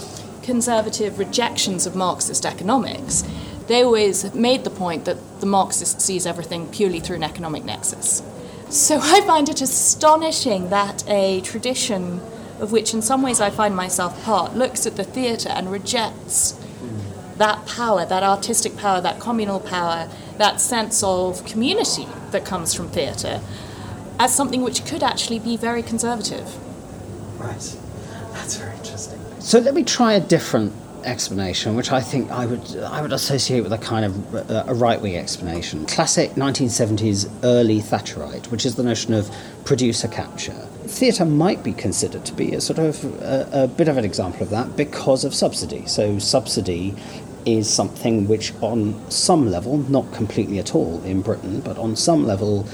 conservative rejections of Marxist economics, they always made the point that the Marxist sees everything purely through an economic nexus. So I find it astonishing that a tradition of which in some ways I find myself part looks at the theatre and rejects that power, that artistic power, that communal power, that sense of community that comes from theatre as something which could actually be very conservative. Right. That's very interesting. So let me try a different explanation, which I think I would I would associate with a kind of uh, a right wing explanation. Classic 1970s early Thatcherite, which is the notion of producer capture. Theatre might be considered to be a sort of a, a bit of an example of that because of subsidy. So subsidy is something which, on some level, not completely at all in Britain, but on some level,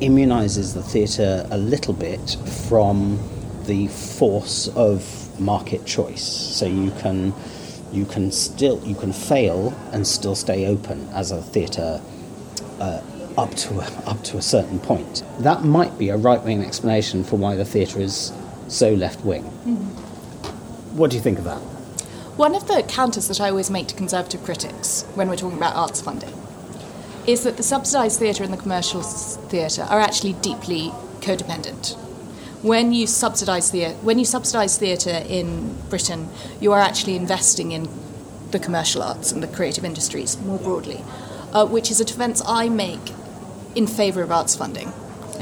immunises the theatre a little bit from the force of market choice. So you can you can still you can fail and still stay open as a theatre uh, up to a, up to a certain point. That might be a right wing explanation for why the theatre is so left wing. What do you think of that? One of the counters that I always make to conservative critics when we're talking about arts funding is that the subsidised theatre and the commercial theatre are actually deeply codependent. When you subsidise the when you subsidise theatre in Britain, you are actually investing in the commercial arts and the creative industries more broadly, uh, which is a defence I make in favour of arts funding.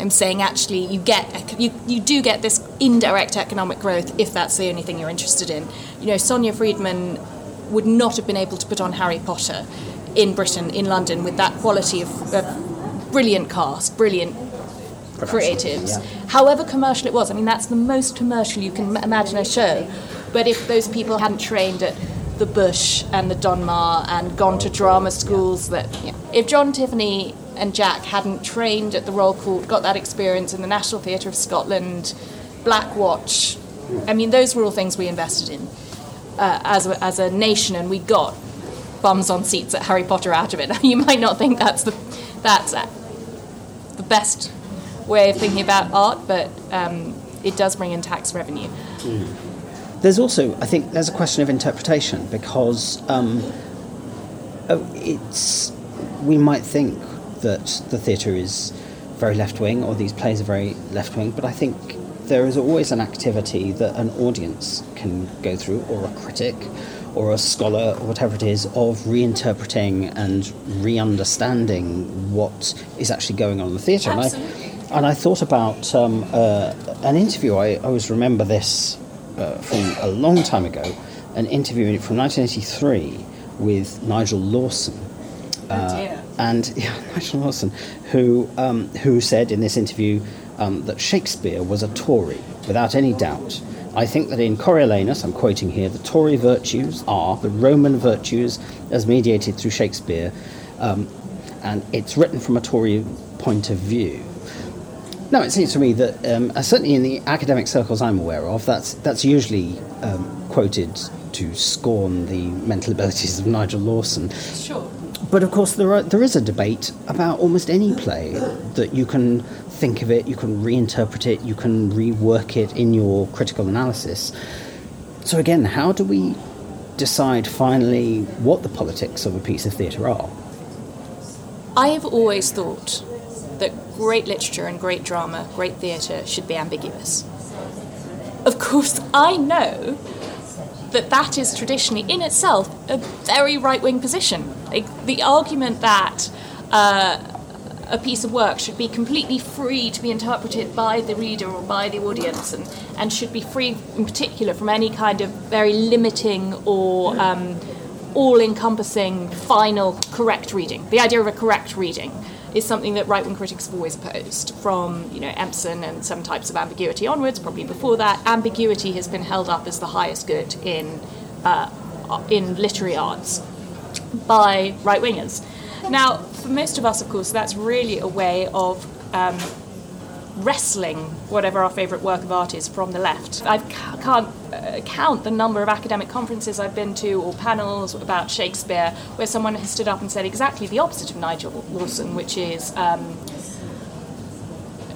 I'm saying actually you get you, you do get this indirect economic growth if that's the only thing you're interested in. You know, Sonia Friedman would not have been able to put on Harry Potter in Britain, in London, with that quality of, of brilliant cast, brilliant creatives. However commercial it was, I mean, that's the most commercial you can imagine a show. But if those people hadn't trained at the Bush and the Donmar and gone to drama schools, that if John Tiffany and Jack hadn't trained at the Royal Court, got that experience in the National Theatre of Scotland, Black Watch, I mean, those were all things we invested in uh, as, a, as a nation, and we got bums on seats at Harry Potter out of it. you might not think that's the that's uh, the best way of thinking about art, but um, it does bring in tax revenue. There's also, I think, there's a question of interpretation because um, uh, it's we might think that the theatre is very left wing or these plays are very left wing, but I think there is always an activity that an audience can go through, or a critic, or a scholar, or whatever it is, of reinterpreting and re-understanding what is actually going on in the theatre. And I, and I thought about um, uh, an interview. I, always remember this uh, from a long time ago, an interview from 1983 with Nigel Lawson. Uh, and yeah, Nigel Lawson, who um, who said in this interview um, that Shakespeare was a Tory without any doubt. I think that in Coriolanus, I'm quoting here, the Tory virtues are the Roman virtues as mediated through Shakespeare, um, and it's written from a Tory point of view. No, it seems to me that um, uh, certainly in the academic circles I'm aware of, that's that's usually um, quoted to scorn the mental abilities of Nigel Lawson. Sure. But of course, there are, there is a debate about almost any play that you can think of it, you can reinterpret it, you can rework it in your critical analysis. So again, how do we decide finally what the politics of a piece of theatre are? I have always thought that great literature and great drama, great theatre should be ambiguous. Of course, I know that that is traditionally in itself a very right wing position. Like, the argument that uh, a piece of work should be completely free to be interpreted by the reader or by the audience and, and should be free, in particular, from any kind of very limiting or um, all encompassing final correct reading. The idea of a correct reading is something that right wing critics have always opposed, from you know Empson and some types of ambiguity onwards. Probably before that, ambiguity has been held up as the highest good in uh, in literary arts by right wingers. Now, for most of us, of course, that's really a way of um, wrestling whatever our favourite work of art is from the left. I can't uh, count the number of academic conferences I've been to or panels about Shakespeare where someone has stood up and said exactly the opposite of Nigel Lawson, which is. Um,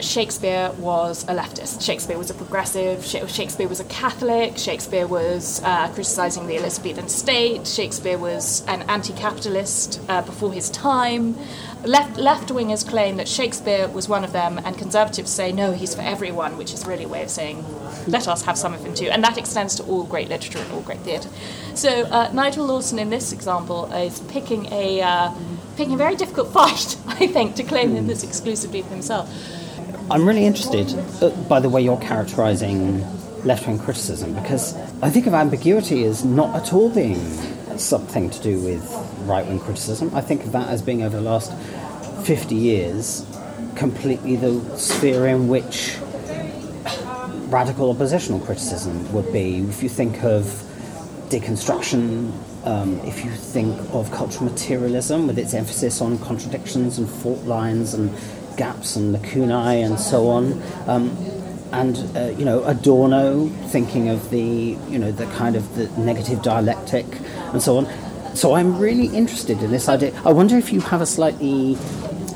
Shakespeare was a leftist. Shakespeare was a progressive. Shakespeare was a Catholic. Shakespeare was uh, criticizing the Elizabethan state. Shakespeare was an anti-capitalist uh, before his time. Left left wingers claim that Shakespeare was one of them, and conservatives say no, he's for everyone, which is really a way of saying let us have some of him too. And that extends to all great literature and all great theatre. So uh, Nigel Lawson, in this example, is picking a uh, picking a very difficult fight, I think, to claim him this exclusively for himself. I'm really interested uh, by the way you're characterising left wing criticism because I think of ambiguity as not at all being something to do with right wing criticism. I think of that as being over the last 50 years completely the sphere in which radical oppositional criticism would be. If you think of deconstruction, um, if you think of cultural materialism with its emphasis on contradictions and fault lines and gaps and lacunae and so on. Um, and uh, you know Adorno thinking of the you know the kind of the negative dialectic and so on. So I'm really interested in this idea. I wonder if you have a slightly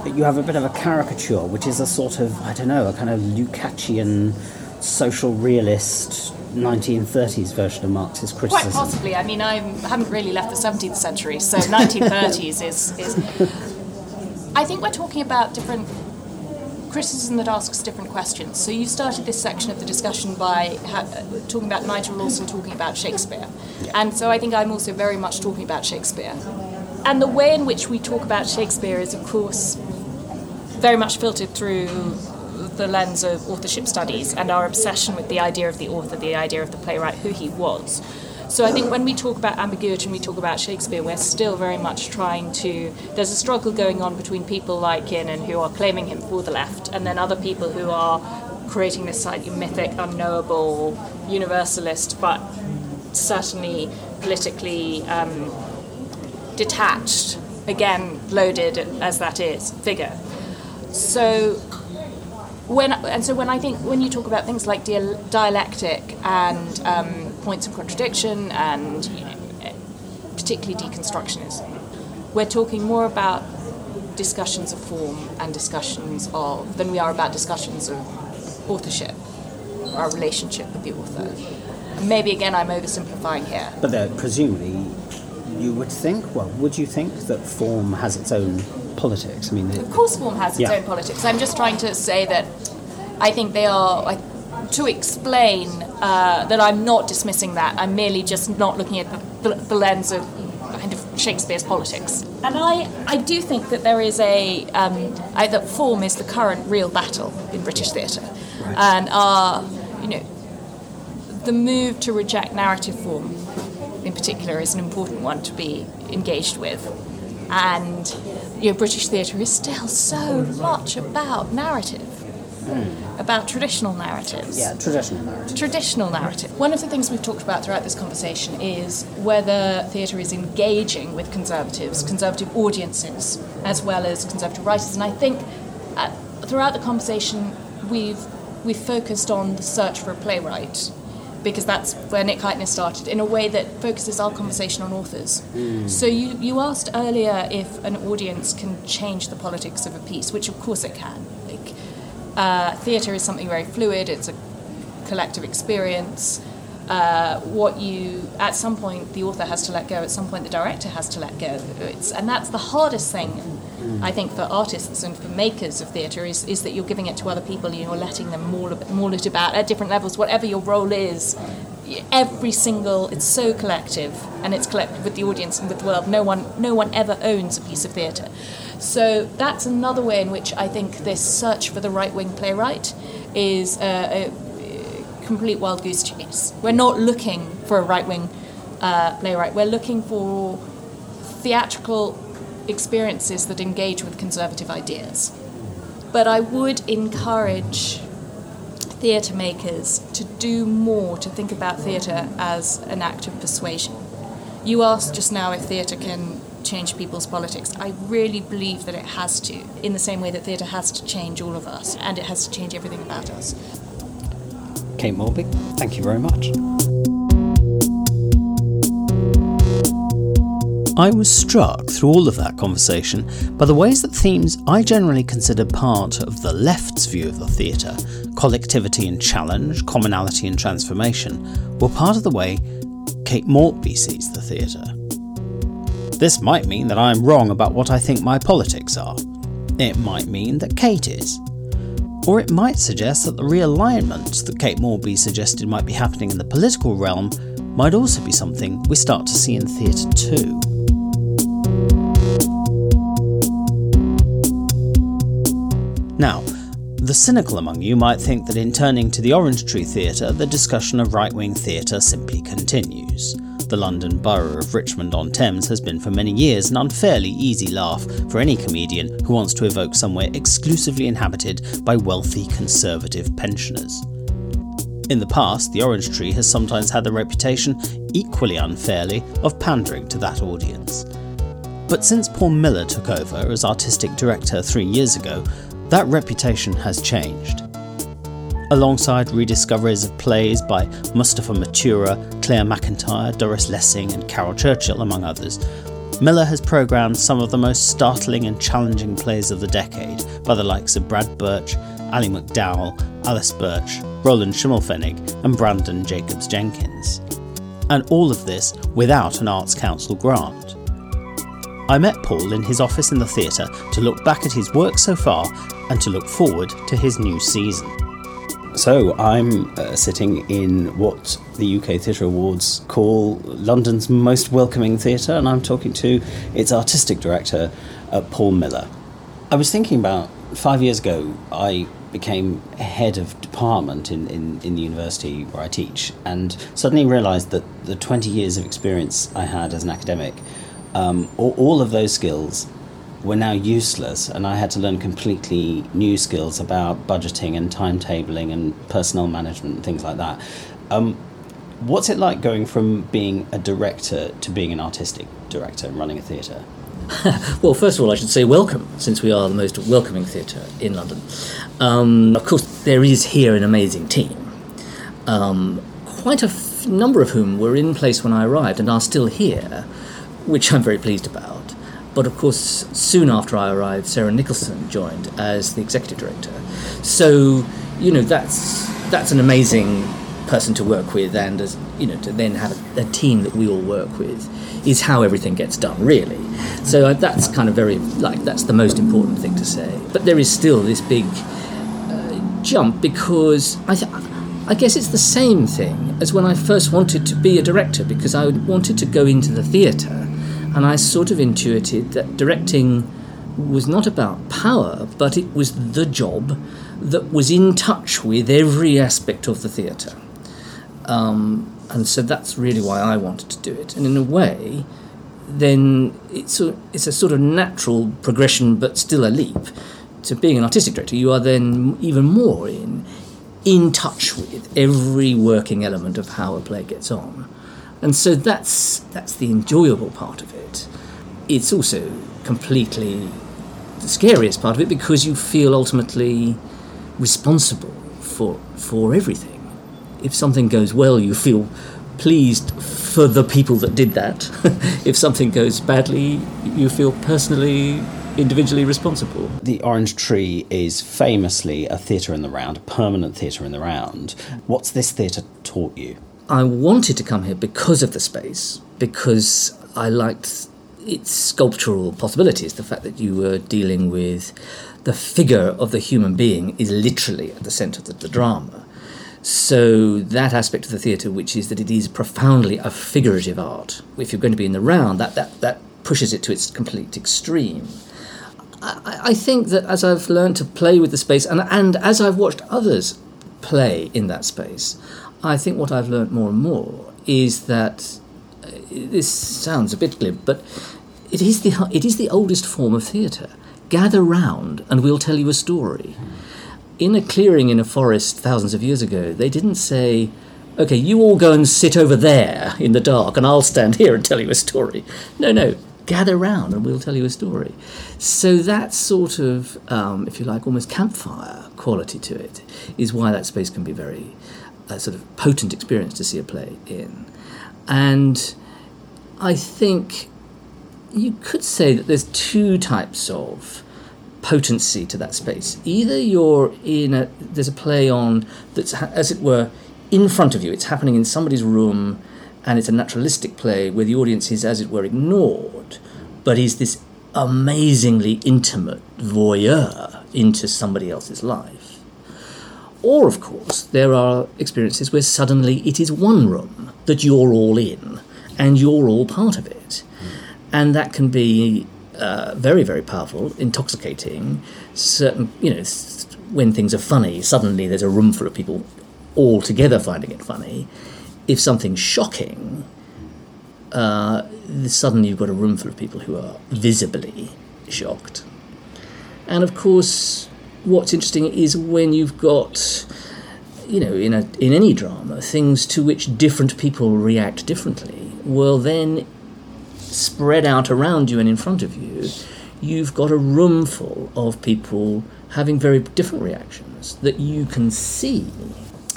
you have a bit of a caricature, which is a sort of I don't know a kind of Lukácsian social realist 1930s version of Marxist criticism. Quite possibly. I mean, I haven't really left the 17th century, so 1930s is, is. I think we're talking about different criticism that asks different questions. So you started this section of the discussion by ha- uh, talking about Nigel Lawson talking about Shakespeare, and so I think I'm also very much talking about Shakespeare. And the way in which we talk about Shakespeare is, of course, very much filtered through the lens of authorship studies and our obsession with the idea of the author, the idea of the playwright, who he was. So I think when we talk about ambiguity and we talk about Shakespeare, we're still very much trying to. There's a struggle going on between people like Kiernan who are claiming him for the left, and then other people who are creating this slightly mythic, unknowable, universalist, but certainly politically um, detached, again loaded as that is, figure. So when and so when I think when you talk about things like dia- dialectic and um, points of contradiction and you know, particularly deconstructionism, we're talking more about discussions of form and discussions of than we are about discussions of authorship, our relationship with the author. Maybe again I'm oversimplifying here. But uh, presumably, you would think, well, would you think that form has its own politics? I mean, Of course, form has its Yeah. own politics. I'm just trying to say that I think they are. I, to explain uh, that I'm not dismissing that, I'm merely just not looking at the, the, lens of kind of Shakespeare's politics. And I, I do think that there is a um, I, that form is the current real battle in British theatre, and our you know the move to reject narrative form in particular is an important one to be engaged with. And you know, British theatre is still so much about narrative, about traditional narratives. yeah, traditional narrative. Traditional narrative. One of the things we've talked about throughout this conversation is whether theatre is engaging with conservatives, conservative audiences, as well as conservative writers. And I think uh, throughout the conversation, we've we've focused on the search for a playwright because that's where Nick Hytner started, in a way that focuses our conversation on authors. So you, you asked earlier if an audience can change the politics of a piece, which of course it can. Uh, theatre is something very fluid. It's a collective experience. Uh, what you at some point the author has to let go. At some point the director has to let go. It's, and that's the hardest thing. I think for artists and for makers of theatre is, is that you're giving it to other people and you're letting them maul, maul it about at different levels, whatever your role is. Every single, it's so collective, and it's collective with the audience and with the world. No one, no one ever owns a piece of theatre. So that's another way in which I think this search for the right wing playwright is a, a complete wild goose chase. We're not looking for a right wing uh, playwright. We're looking for theatrical experiences that engage with conservative ideas. But I would encourage theatre makers to do more to think about theatre as an act of persuasion. You asked just now if theatre can change people's politics. I really believe that it has to, in the same way that theatre has to change all of us and it has to change everything about us. Kate Maltby, thank you very much. I was struck through all of that conversation by the ways that themes I generally consider part of the left's view of the theatre collectivity and challenge, commonality and transformation were part of the way Kate Maltby sees the theatre. This might mean that I am wrong about what I think my politics are. It might mean that Kate is. Or it might suggest that the realignment that Kate Maltby suggested might be happening in the political realm might also be something we start to see in theatre too. Now, the cynical among you might think that in turning to the Orange Tree Theatre, the discussion of right wing theatre simply continues. The London borough of Richmond on Thames has been for many years an unfairly easy laugh for any comedian who wants to evoke somewhere exclusively inhabited by wealthy conservative pensioners. In the past, the Orange Tree has sometimes had the reputation, equally unfairly, of pandering to that audience. But since Paul Miller took over as artistic director three years ago, that reputation has changed. Alongside rediscoveries of plays by Mustapha Matura, Clare McIntyre, Doris Lessing, and Caryl Churchill, among others, Miller has programmed some of the most startling and challenging plays of the decade by the likes of Brad Birch, Ali McDowall, Alice Birch, Roland Schimmelpfennig, and Branden Jacobs Jenkins. And all of this without an Arts Council grant. I met Paul in his office in the theatre to look back at his work so far and to look forward to his new season. So I'm uh, sitting in what the UK Theatre Awards call London's most welcoming theatre, and I'm talking to its artistic director, uh, Paul Miller. I was thinking about five years ago, I became head of department in, in, in the university where I teach, and suddenly realised that the 20 years of experience I had as an academic, um, all, all of those skills were now useless, and I had to learn completely new skills about budgeting and timetabling and personnel management and things like that. Um, what's it like going from being a director to being an artistic director and running a theatre? well, first of all, I should say welcome, since we are the most welcoming theatre in London. Um, of course, there is here an amazing team, um, quite a f- number of whom were in place when I arrived and are still here, which I'm very pleased about. But of course, soon after I arrived, Sarah Nicholson joined as the executive director. So, you know, that's that's an amazing person to work with, and as you know, to then have a, a team that we all work with is how everything gets done, really. So that's kind of very like that's the most important thing to say. But there is still this big uh, jump because I. Th- I guess it's the same thing as when I first wanted to be a director because I wanted to go into the theatre and I sort of intuited that directing was not about power, but it was the job that was in touch with every aspect of the theatre. Um, and so that's really why I wanted to do it. And in a way, then it's a, it's a sort of natural progression, but still a leap to being an artistic director. You are then even more in in touch with every working element of how a play gets on. And so that's that's the enjoyable part of it. It's also completely the scariest part of it because you feel ultimately responsible for for everything. If something goes well, you feel pleased for the people that did that. if something goes badly, you feel personally individually responsible. The Orange Tree is famously a theatre in the round, a permanent theatre in the round. What's this theatre taught you? I wanted to come here because of the space, because I liked its sculptural possibilities. The fact that you were dealing with the figure of the human being is literally at the centre of the, drama. So that aspect of the theatre, which is that it is profoundly a figurative art. If you're going to be in the round, that that, that pushes it to its complete extreme. I, I think that as I've learned to play with the space, and and as I've watched others play in that space, I think what I've learned more and more is that this sounds a bit glib, but it is the it is the oldest form of theatre. Gather round, and we'll tell you a story. In a clearing in a forest thousands of years ago, they didn't say, "Okay, you all go and sit over there in the dark, and I'll stand here and tell you a story." No, no. Gather round, and we'll tell you a story. So that sort of, um, if you like, almost campfire quality to it is why that space can be very a sort of potent experience to see a play in. And I think you could say that there's two types of potency to that space. Either you're in a there's a play on that's as it were in front of you. It's happening in somebody's room and it's a naturalistic play where the audience is as it were ignored, but is this amazingly intimate voyeur into somebody else's life. Or, of course, there are experiences where suddenly it is one room that you're all in and you're all part of it. And that can be uh, very, very powerful, intoxicating. Certain, you know, when things are funny, suddenly there's a room full of people all together finding it funny. If something's shocking, uh, suddenly you've got a room full of people who are visibly shocked. And of course, what's interesting is when you've got you know in a in any drama things to which different people react differently well then spread out around you and in front of you you've got a room full of people having very different reactions that you can see.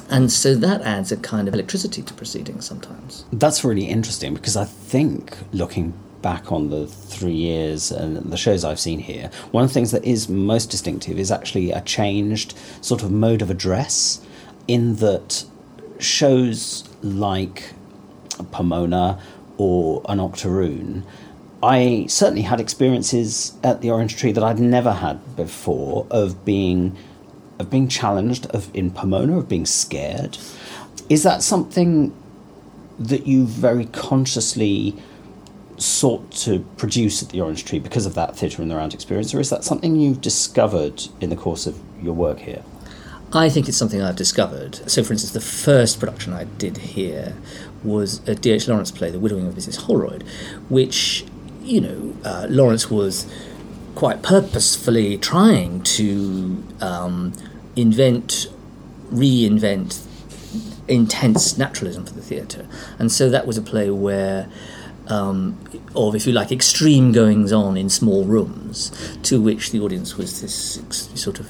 And so that adds a kind of electricity to proceedings sometimes. That's really interesting because I think looking back on the three years and the shows I've seen here, one of the things that is most distinctive is actually a changed sort of mode of address, in that shows like Pomona or an Octoroon, I certainly had experiences at the Orange Tree that I'd never had before of being of being challenged, of in Pomona, of being scared. Is that something that you very consciously sought to produce at the Orange Tree because of that theatre in the round experience, or is that something you've discovered in the course of your work here? I think it's something I've discovered. So, for instance, the first production I did here was a D.H. Lawrence play, The Widowing of Mrs. Holroyd, which, you know, uh, Lawrence was quite purposefully trying to um, invent, reinvent intense naturalism for the theatre. And so that was a play where, um, of, if you like, extreme goings on in small rooms, to which the audience was this sort of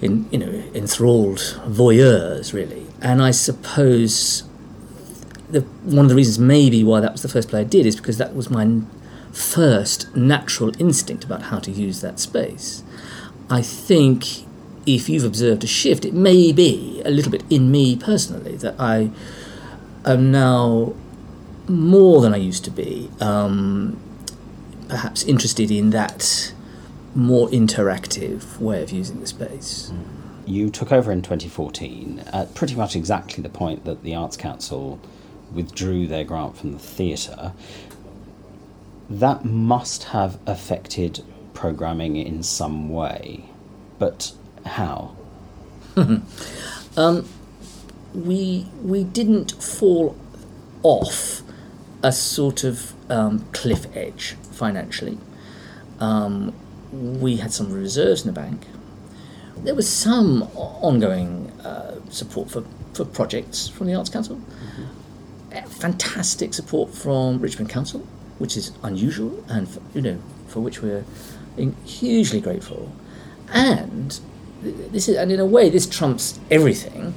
in, you know, enthralled voyeurs, really. And I suppose the, one of the reasons, maybe, why that was the first play I did is because that was my first natural instinct about how to use that space. I think if you've observed a shift, it may be a little bit in me personally that I am now more than I used to be, um, perhaps interested in that more interactive way of using the space. You took over in 2014 at pretty much exactly the point that the Arts Council withdrew their grant from the theatre. That must have affected programming in some way, but how? um, we we didn't fall off a sort of um, cliff edge financially. Um, we had some reserves in the bank. There was some ongoing uh, support for, for projects from the Arts Council. Uh, Fantastic support from Richmond Council, which is unusual and for, you know for which we're hugely grateful. And this is, and in a way, this trumps everything.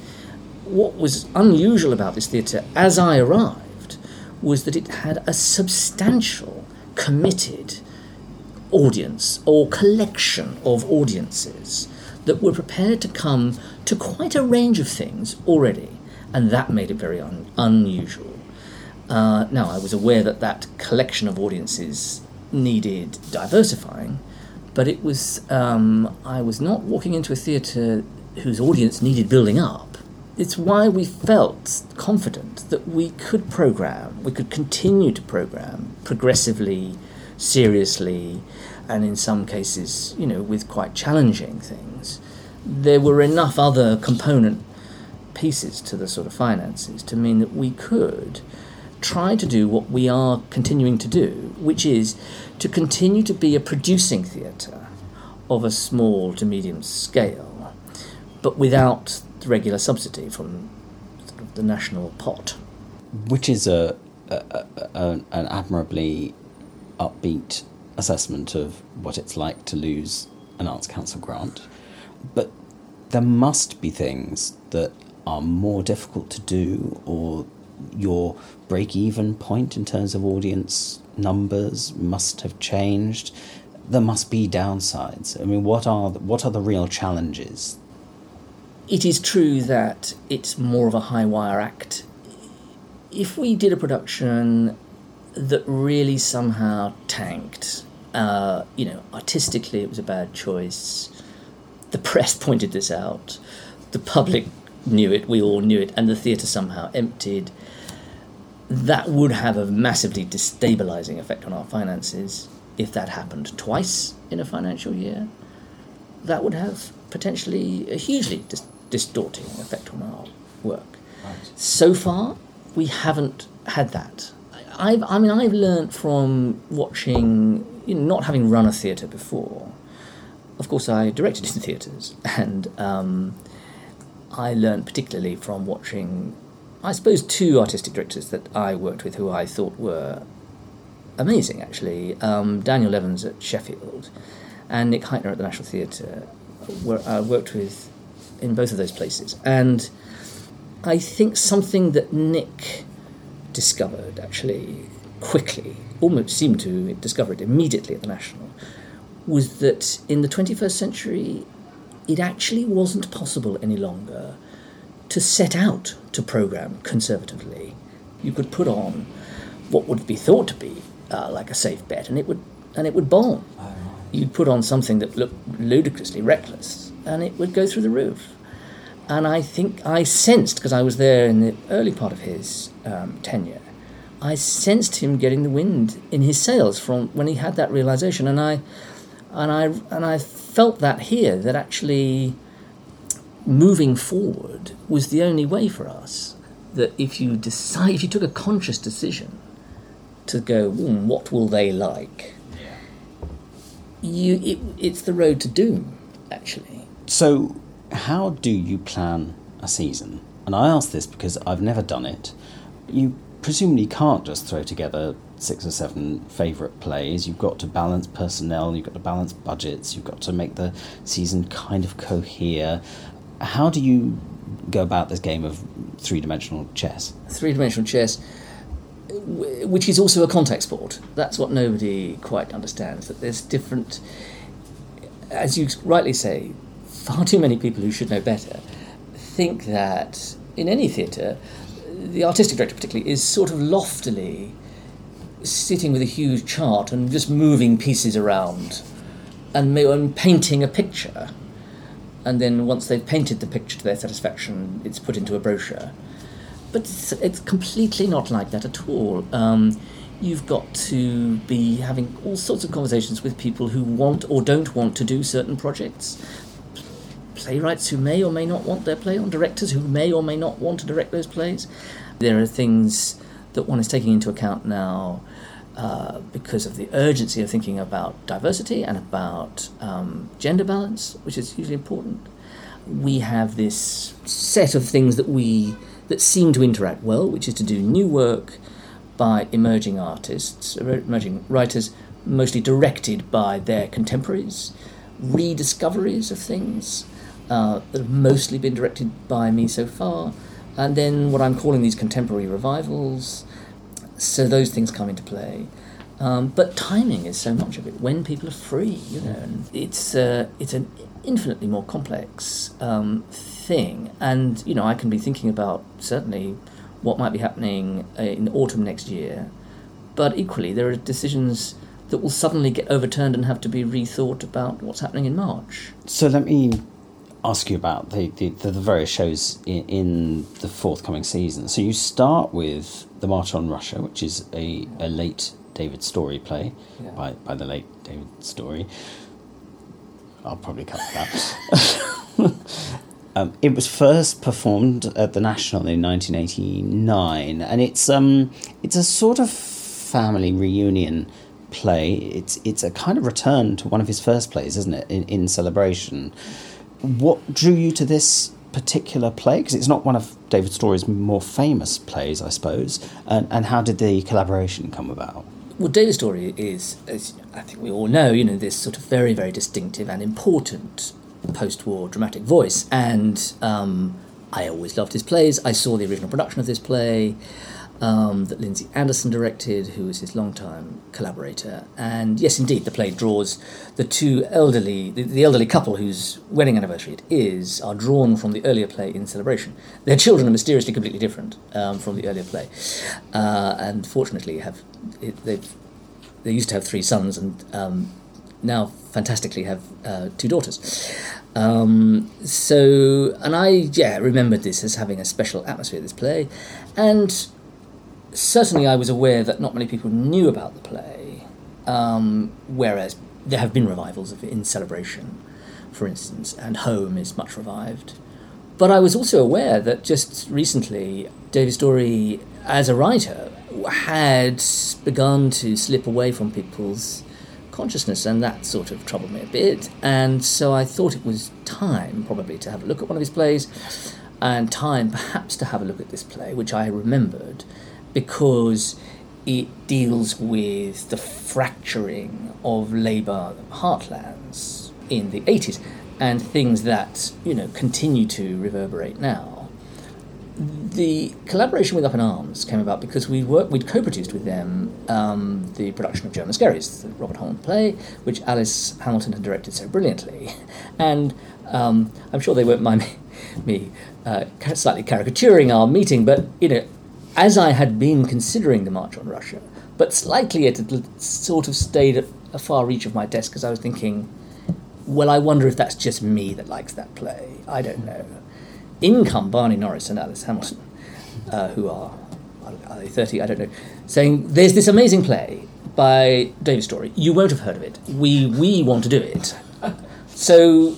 What was unusual about this theatre as I arrived was that it had a substantial, committed audience or collection of audiences that were prepared to come to quite a range of things already, and that made it very un- unusual. Uh, now, I was aware that that collection of audiences needed diversifying, but it was um, I was not walking into a theatre whose audience needed building up. It's why we felt confident that we could program, we could continue to program progressively, seriously, and in some cases, you know, with quite challenging things. There were enough other component pieces to the sort of finances to mean that we could try to do what we are continuing to do, which is to continue to be a producing theatre of a small to medium scale, but without the regular subsidy from the national pot. Which is a, a, a an admirably upbeat assessment of what it's like to lose an Arts Council grant. But there must be things that are more difficult to do, or your break even point in terms of audience numbers must have changed. There must be downsides. I mean, what are the, what are the real challenges? It is true that it's more of a high wire act. If we did a production that really somehow tanked, uh, you know, artistically it was a bad choice. The press pointed this out. The public knew it. We all knew it, and the theatre somehow emptied. That would have a massively destabilising effect on our finances if that happened twice in a financial year. That would have potentially a hugely dis- distorting effect on our work. So far, we haven't had that. I've, I mean, I've learnt from watching, you know, not having run a theatre before. Of course, I directed in theatres, and um, I learned particularly from watching, I suppose, two artistic directors that I worked with who I thought were amazing, actually. Um, Daniel Evans at Sheffield and Nick Hytner at the National Theatre. Where I worked with in both of those places. And I think something that Nick discovered, actually, quickly, almost seemed to discover it immediately at the National, was that in the 21st century, it actually wasn't possible any longer to set out to program conservatively. You could put on what would be thought to be uh, like a safe bet, and it would and it would bomb. You'd put on something that looked ludicrously reckless, and it would go through the roof. And I think I sensed because I was there in the early part of his um, tenure. I sensed him getting the wind in his sails from when he had that realization, and I and I and I felt that here that actually moving forward was the only way for us. That if you decide, if you took a conscious decision to go, "Hmm, what will they like? You, it, it's the road to doom, actually. So, how do you plan a season? And I ask this because I've never done it. You presumably can't just throw together six or seven favourite plays. You've got to balance personnel, you've got to balance budgets, you've got to make the season kind of cohere. How do you go about this game of three dimensional chess? Three dimensional chess, which is also a contact sport. That's what nobody quite understands. That there's different, as you rightly say, far too many people who should know better think that in any theatre, the artistic director particularly is sort of loftily sitting with a huge chart and just moving pieces around and, and painting a picture. And then once they've painted the picture to their satisfaction, it's put into a brochure. But it's, it's completely not like that at all. Um, you've got to be having all sorts of conversations with people who want or don't want to do certain projects. Playwrights who may or may not want their play on, directors who may or may not want to direct those plays. There are things that one is taking into account now uh, because of the urgency of thinking about diversity and about um, gender balance, which is hugely important. We have this set of things that we that seem to interact well, which is to do new work by emerging artists, emerging writers, mostly directed by their contemporaries, rediscoveries of things uh, that have mostly been directed by me so far, and then what I'm calling these contemporary revivals. So those things come into play. Um, but timing is so much of it. When people are free, you know, and it's uh, it's an infinitely more complex um, thing. And you know, I can be thinking about certainly what might be happening uh, in autumn next year, but equally there are decisions that will suddenly get overturned and have to be rethought about what's happening in March. So let me ask you about the, the, the, various shows in, in the forthcoming season. So you start with The March on Russia, which is a, a late David Storey play Yeah. by, by the late David Storey. I'll probably cut that. um, it was first performed at the National in 1989, and it's um it's a sort of family reunion play. It's it's a kind of return to one of his first plays, isn't it? In, in celebration, what drew you to this particular play? Because it's not one of David Storey's more famous plays, I suppose. And and how did the collaboration come about? Well, David Storey is, as I think we all know, you know, this sort of very, very distinctive and important post-war dramatic voice. And um, I always loved his plays. I saw the original production of this play um, that Lindsay Anderson directed, who was his longtime collaborator. And yes, indeed, the play draws the two elderly, the, the elderly couple whose wedding anniversary it is, are drawn from the earlier play in Celebration. Their children are mysteriously completely different um, from the earlier play, uh, and fortunately have it, they've they used to have three sons and um, now fantastically have uh, two daughters. Um, so, and I, yeah, remembered this as having a special atmosphere, this play. And certainly I was aware that not many people knew about the play, um, whereas there have been revivals of in Celebration, for instance, and Home is much revived. But I was also aware that just recently, David Storey, as a writer, had begun to slip away from people's consciousness, and that sort of troubled me a bit. And so I thought it was time, probably, to have a look at one of his plays, and time perhaps to have a look at this play, which I remembered because it deals with the fracturing of Labour heartlands in the 80s and things that, you know, continue to reverberate now. the collaboration with Up in Arms came about because we worked, we'd co-produced with them um, the production of German Skerries, the Robert Holman play, which Alice Hamilton had directed so brilliantly, and um, I'm sure they won't mind me, me uh, slightly caricaturing our meeting, but you know, as I had been considering the March on Russia, but slightly it had sort of stayed at a far reach of my desk because I was thinking, well, I wonder if that's just me that likes that play. I don't know. In come Barney Norris and Alice Hamilton, uh, who are, are they 30? I don't know, saying, there's this amazing play by David Storey. You won't have heard of it. We, we want to do it. So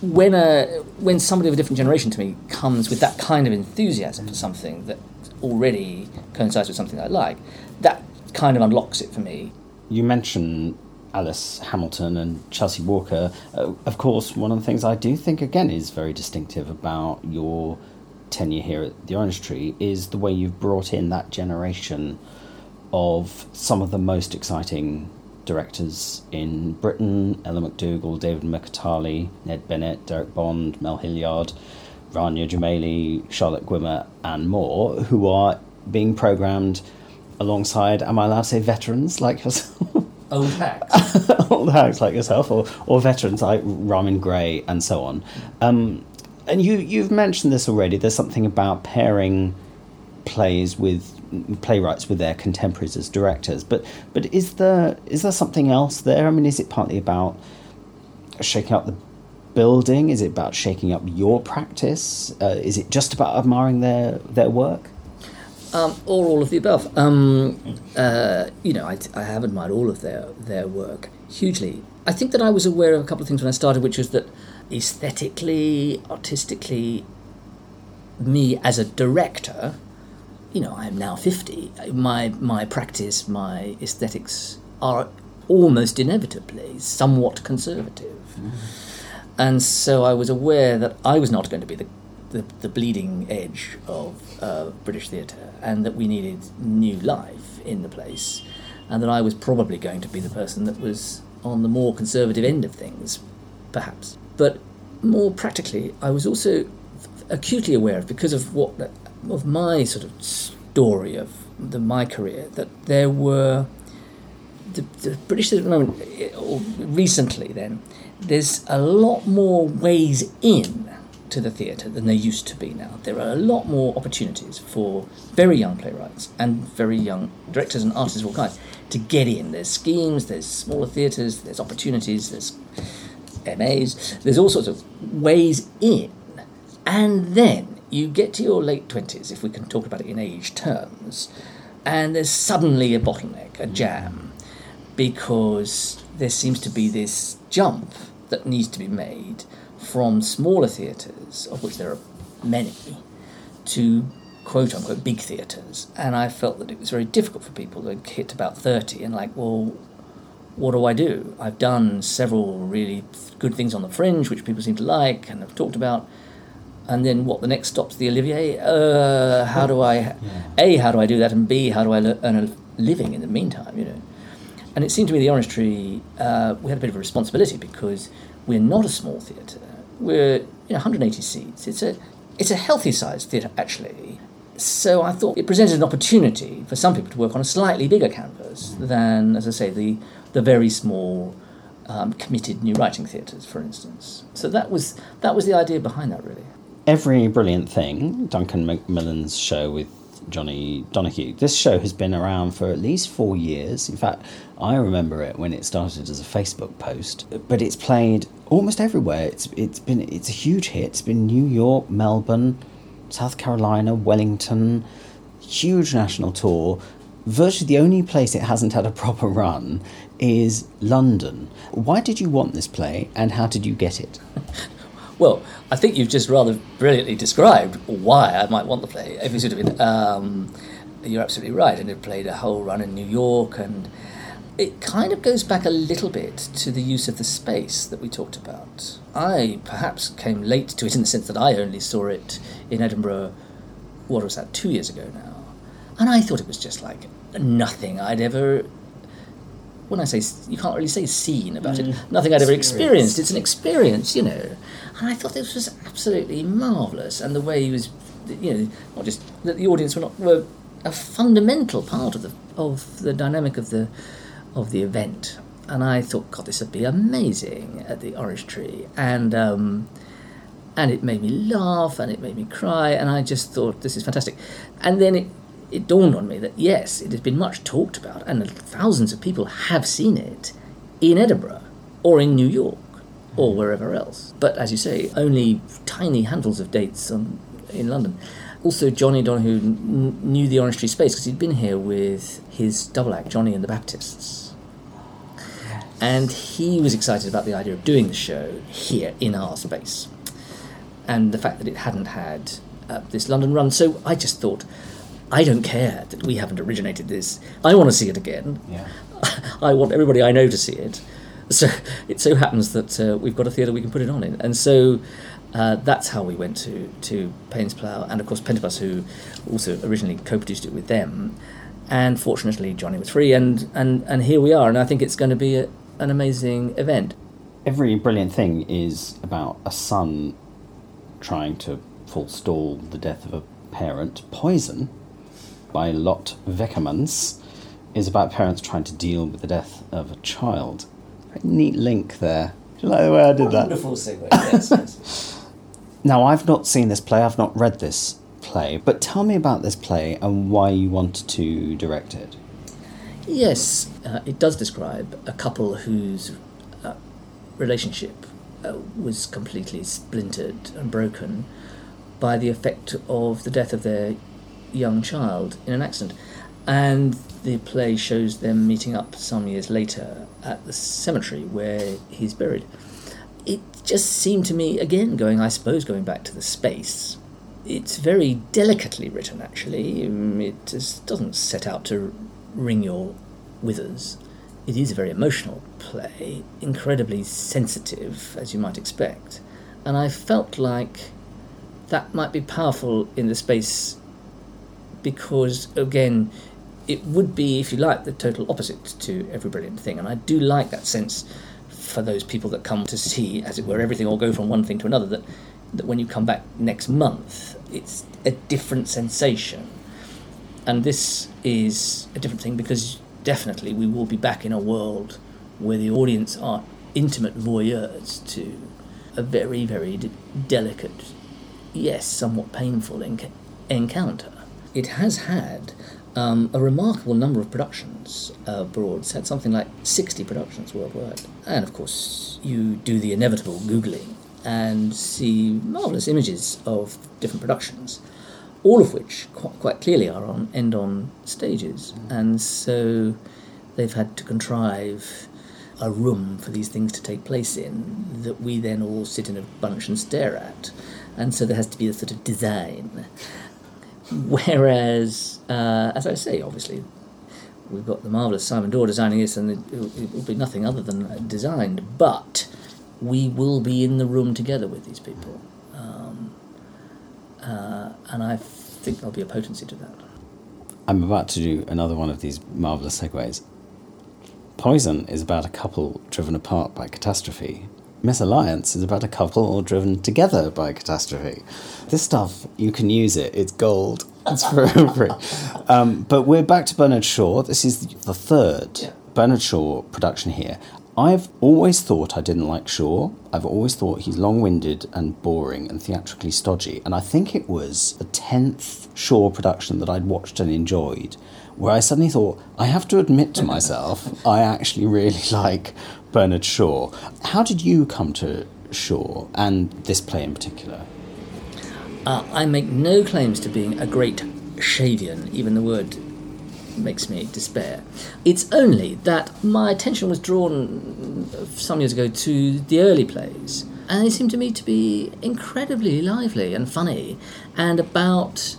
when, a, when somebody of a different generation to me comes with that kind of enthusiasm for something that already coincides with something I like, that kind of unlocks it for me. You mentioned Alice Hamilton and Chelsea Walker. Uh, of course, one of the things I do think, again, is very distinctive about your tenure here at the Orange Tree is the way you've brought in that generation of some of the most exciting directors in Britain Ellen McDougall, David Mercatali, Ned Bennett, Derek Bond, Mel Hillyard, Rania Jamali, Charlotte Gwinner, and more, who are being programmed alongside, am I allowed to say veterans like yourself? Old hacks. old hags like yourself, or, or veterans like Ramin Gray and so on. Um, and you, you've mentioned this already. There's something about pairing plays with playwrights with their contemporaries as directors. But but is there is there something else there? I mean, is it partly about shaking up the building? Is it about shaking up your practice? Uh, is it just about admiring their their work? Um, or all of the above. Um, uh, you know, I, I have admired all of their their work hugely. I think that I was aware of a couple of things when I started, which was that aesthetically, artistically, me as a director, you know, I am now fifty. My my practice, my aesthetics are almost inevitably somewhat conservative, and so I was aware that I was not going to be the the, the bleeding edge of uh, British theatre, and that we needed new life in the place, and that I was probably going to be the person that was on the more conservative end of things, perhaps. But more practically, I was also acutely aware of, because of what of my sort of story of the, my career, that there were the, the British at the moment, or recently then, there's a lot more ways in to the theatre than there used to be now. There are a lot more opportunities for very young playwrights and very young directors and artists of all kinds to get in. There's schemes, there's smaller theatres, there's opportunities, there's MAs, there's all sorts of ways in. And then you get to your late 20s, if we can talk about it in age terms, and there's suddenly a bottleneck, a jam, because there seems to be this jump that needs to be made from smaller theatres, of which there are many, to quote unquote big theatres. And I felt that it was very difficult for people to hit about 30 and, like, well, what do I do? I've done several really good things on the fringe, which people seem to like and have talked about. And then what? The next stop's the Olivier. Uh, how do I, a, how do I do that, and b, how do I le- earn a living in the meantime? You know. And it seemed to me the Orange Tree, uh, we had a bit of a responsibility because we're not a small theatre. We're you know, 180 seats. It's a it's a healthy sized theatre actually. So I thought it presented an opportunity for some people to work on a slightly bigger canvas than, as I say, the the very small um, committed new writing theatres, for instance. So that was that was the idea behind that really. Every Brilliant Thing, Duncan Macmillan's show with Jonny Donahoe. This show has been around for at least four years. In fact, I remember it when it started as a Facebook post, but it's played almost everywhere. It's it's been it's a huge hit. It's been New York, Melbourne, South Carolina, Wellington, huge national tour. Virtually the only place it hasn't had a proper run is London. Why did you want this play and how did you get it? Well, I think you've just rather brilliantly described why I might want the play. If of, um, you're absolutely right, and it played a whole run in New York, and it kind of goes back a little bit to the use of the space that we talked about. I perhaps came late to it in the sense that I only saw it in Edinburgh. What was that? Two years ago now, and I thought it was just like nothing I'd ever when I say you can't really say seen about it, nothing I'd ever experienced. It's an experience, you know. And I thought this was absolutely marvelous, and the way he was you know, not just that the audience were not were a fundamental part of the of the dynamic of the of the event. And I thought, God, this would be amazing at the Orange Tree, and um, and it made me laugh and it made me cry, and I just thought this is fantastic. And then it it dawned on me that yes, it has been much talked about, and thousands of people have seen it in Edinburgh or in New York or wherever else. But as you say, only tiny handfuls of dates on, in London. Also, Jonny Donahoe kn- knew the Orange Tree space because he'd been here with his double act, Johnny and the Baptists. And he was excited about the idea of doing the show here in our space. And the fact that it hadn't had uh, this London run. So I just thought, I don't care that we haven't originated this. I want to see it again. Yeah. I want everybody I know to see it. So it so happens that uh, we've got a theatre we can put it on in, and so uh, that's how we went to to Paines Plough, and of course Pentabus, who also originally co-produced it with them. And fortunately, Johnny was free, and and and here we are. And I think it's going to be a, an amazing event. Every brilliant thing is about a son trying to forestall the death of a parent. Poison by Lot Vekemans is about parents trying to deal with the death of a child. Neat link there. Do you like the way I did that? Wonderful segue. Yes, yes. Now, I've not seen this play, I've not read this play, but tell me about this play and why you wanted to direct it. Yes, uh, it does describe a couple whose uh, relationship uh, was completely splintered and broken by the effect of the death of their young child in an accident. And the play shows them meeting up some years later at the cemetery where he's buried. It just seemed to me, again, going, I suppose, going back to the space, it's very delicately written, actually. Um, It just doesn't set out to wring your withers. It is a very emotional play, incredibly sensitive, as you might expect. And I felt like that might be powerful in the space because, again, it would be, if you like, the total opposite to every brilliant thing. And I do like that sense for those people that come to see, as it were, everything or go from one thing to another, that, that when you come back next month, it's a different sensation. And this is a different thing because definitely we will be back in a world where the audience are intimate voyeurs to a very, very de- delicate, yes, somewhat painful enc- encounter. It has had um, a remarkable number of productions abroad. It's had something like 60 productions worldwide. And of course, you do the inevitable Googling and see marvellous images of different productions, all of which quite, quite clearly are on end on stages. And so they've had to contrive a room for these things to take place in that we then all sit in a bunch and stare at. And so there has to be a sort of design. Whereas, uh, as I say, obviously, we've got the marvellous Simon Daw designing this, and it, it will be nothing other than designed. But we will be in the room together with these people, um, uh, and I think there'll be a potency to that. I'm about to do another one of these marvellous segues. Poison is about a couple driven apart by catastrophe. Misalliance is about a couple driven together by catastrophe. This stuff, you can use it, it's gold. It's for free. Um, but we're back to Bernard Shaw. This is the third Bernard Shaw production here. I've always thought I didn't like Shaw. I've always thought he's long winded and boring and theatrically stodgy. And I think it was the 10th Shaw production that I'd watched and enjoyed where I suddenly thought, I have to admit to myself, I actually really like Bernard Shaw. How did you come to Shaw and this play in particular? Uh, I make no claims to being a great Shavian, even the word makes me despair. It's only that my attention was drawn some years ago to the early plays, and they seemed to me to be incredibly lively and funny, and about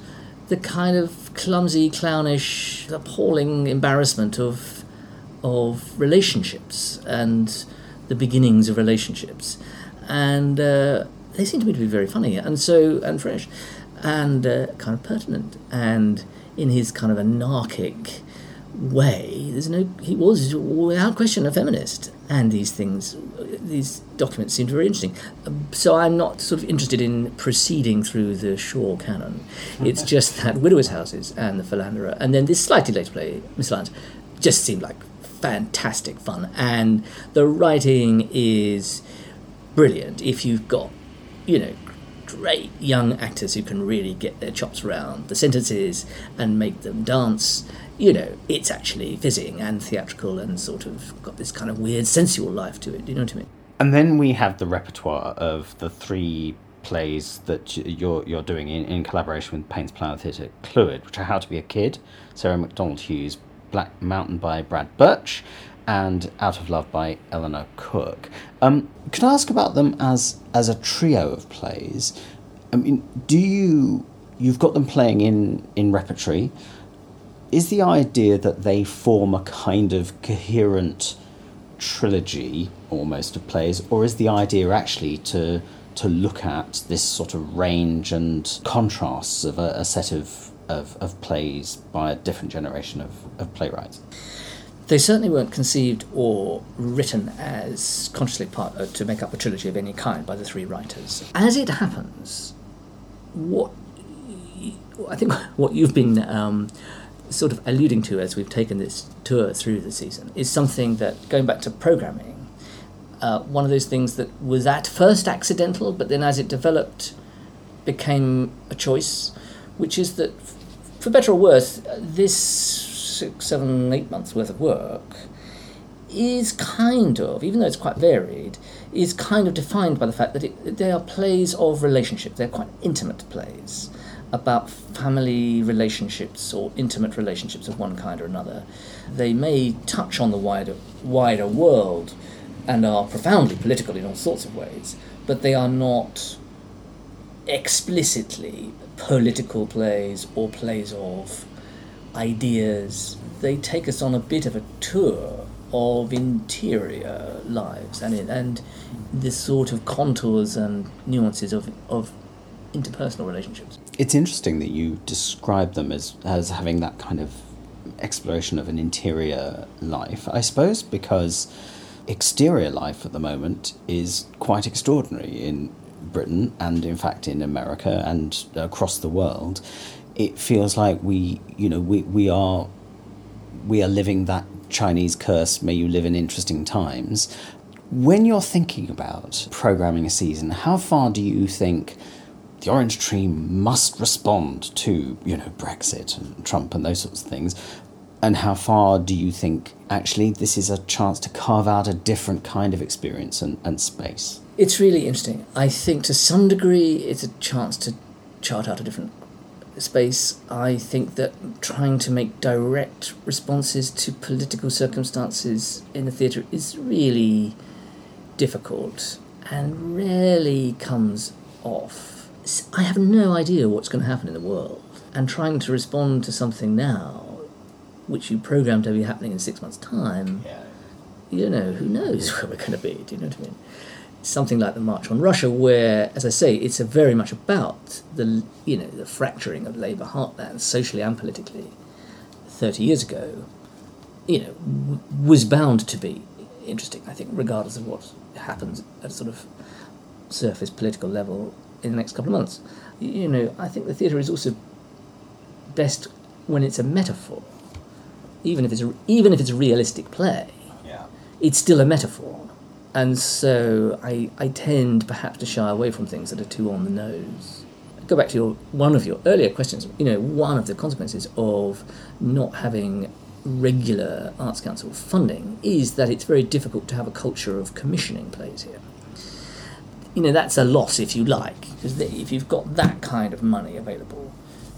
the kind of clumsy, clownish, appalling embarrassment of of relationships and the beginnings of relationships, and uh, they seem to me to be very funny and so and fresh, and uh, kind of pertinent, and in his kind of anarchic way, there's no. He was without question a feminist, and these things, these documents seemed very interesting. So I'm not sort of interested in proceeding through the Shaw canon. It's just that Widowers' Houses and The Philanderer, and then this slightly later play, Misalliance, just seemed like fantastic fun, and the writing is brilliant. If you've got, you know, great young actors who can really get their chops around the sentences and make them dance. You know, it's actually fizzing and theatrical and sort of got this kind of weird sensual life to it. Do you know what I mean? And then we have the repertoire of the three plays that you're you're doing in, in collaboration with Paines Plough Theatre Clwyd, which are How to Be a Kid, Sarah MacDonald Hughes, Black Mountain by Brad Birch, and Out of Love by Elinor Cook. Um, could I ask about them as as a trio of plays? I mean, do you you've got them playing in in repertory? Is the idea that they form a kind of coherent trilogy almost of plays, or is the idea actually to to look at this sort of range and contrasts of a, a set of, of, of plays by a different generation of, of playwrights? They certainly weren't conceived or written as consciously part uh, to make up a trilogy of any kind by the three writers. As it happens, what I think what you've been um, sort of alluding to as we've taken this tour through the season is something that, going back to programming, uh, one of those things that was at first accidental, but then as it developed, became a choice, which is that, for better or worse, this six, seven, eight months worth of work is kind of, even though it's quite varied, is kind of defined by the fact that it, they are plays of relationship. They're quite intimate plays about family relationships or intimate relationships of one kind or another. They may touch on the wider wider world and are profoundly political in all sorts of ways, but they are not explicitly political plays or plays of ideas. They take us on a bit of a tour of interior lives and and the sort of contours and nuances of, of interpersonal relationships. It's interesting that you describe them as, as having that kind of exploration of an interior life, I suppose, because exterior life at the moment is quite extraordinary in Britain and, in fact, in America and across the world. It feels like we, you know, we, we are we are living that Chinese curse, may you live in interesting times. When you're thinking about programming a season, how far do you think the Orange Tree must respond to, you know, Brexit and Trump and those sorts of things? And how far do you think actually this is a chance to carve out a different kind of experience and, and space? It's really interesting. I think to some degree it's a chance to chart out a different space. I think that trying to make direct responses to political circumstances in the theatre is really difficult and rarely comes off. I have no idea what's going to happen in the world, and trying to respond to something now, which you programmed to be happening in six months' time, you know, who knows where we're going to be? Do you know what I mean? something like the March on Russia, where, as I say, it's a very much about the you know the fracturing of Labour heartland socially and politically. Thirty years ago, you know, w- was bound to be interesting. I think, regardless of what happens at a sort of surface political level in the next couple of months. You know, I think the theatre is also best when it's a metaphor, even if it's a, even if it's a realistic play. Yeah. It's still a metaphor and so I, I tend perhaps to shy away from things that are too on the nose. Go back to your one of your earlier questions. You know, one of the consequences of not having regular Arts Council funding is that it's very difficult to have a culture of commissioning plays here. You know, that's a loss if you like, because if you've got that kind of money available,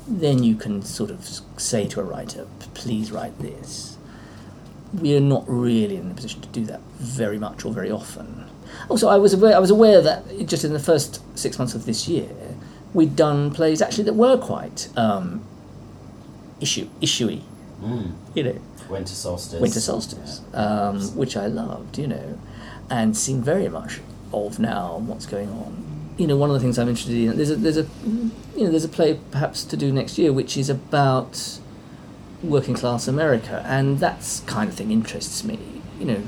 then you can sort of say to a writer, please write this we are not really in a position to do that very much or very often. Also, I was aware, I was aware that just in the first six months of this year, we'd done plays actually that were quite um, issue issuey. Mm. You know, Winter Solstice. Winter Solstice, um, which I loved. You know, and seem very much of now what's going on. You know, one of the things I'm interested in there's a there's a you know there's a play perhaps to do next year which is about working class America, and that kind of thing interests me. You know,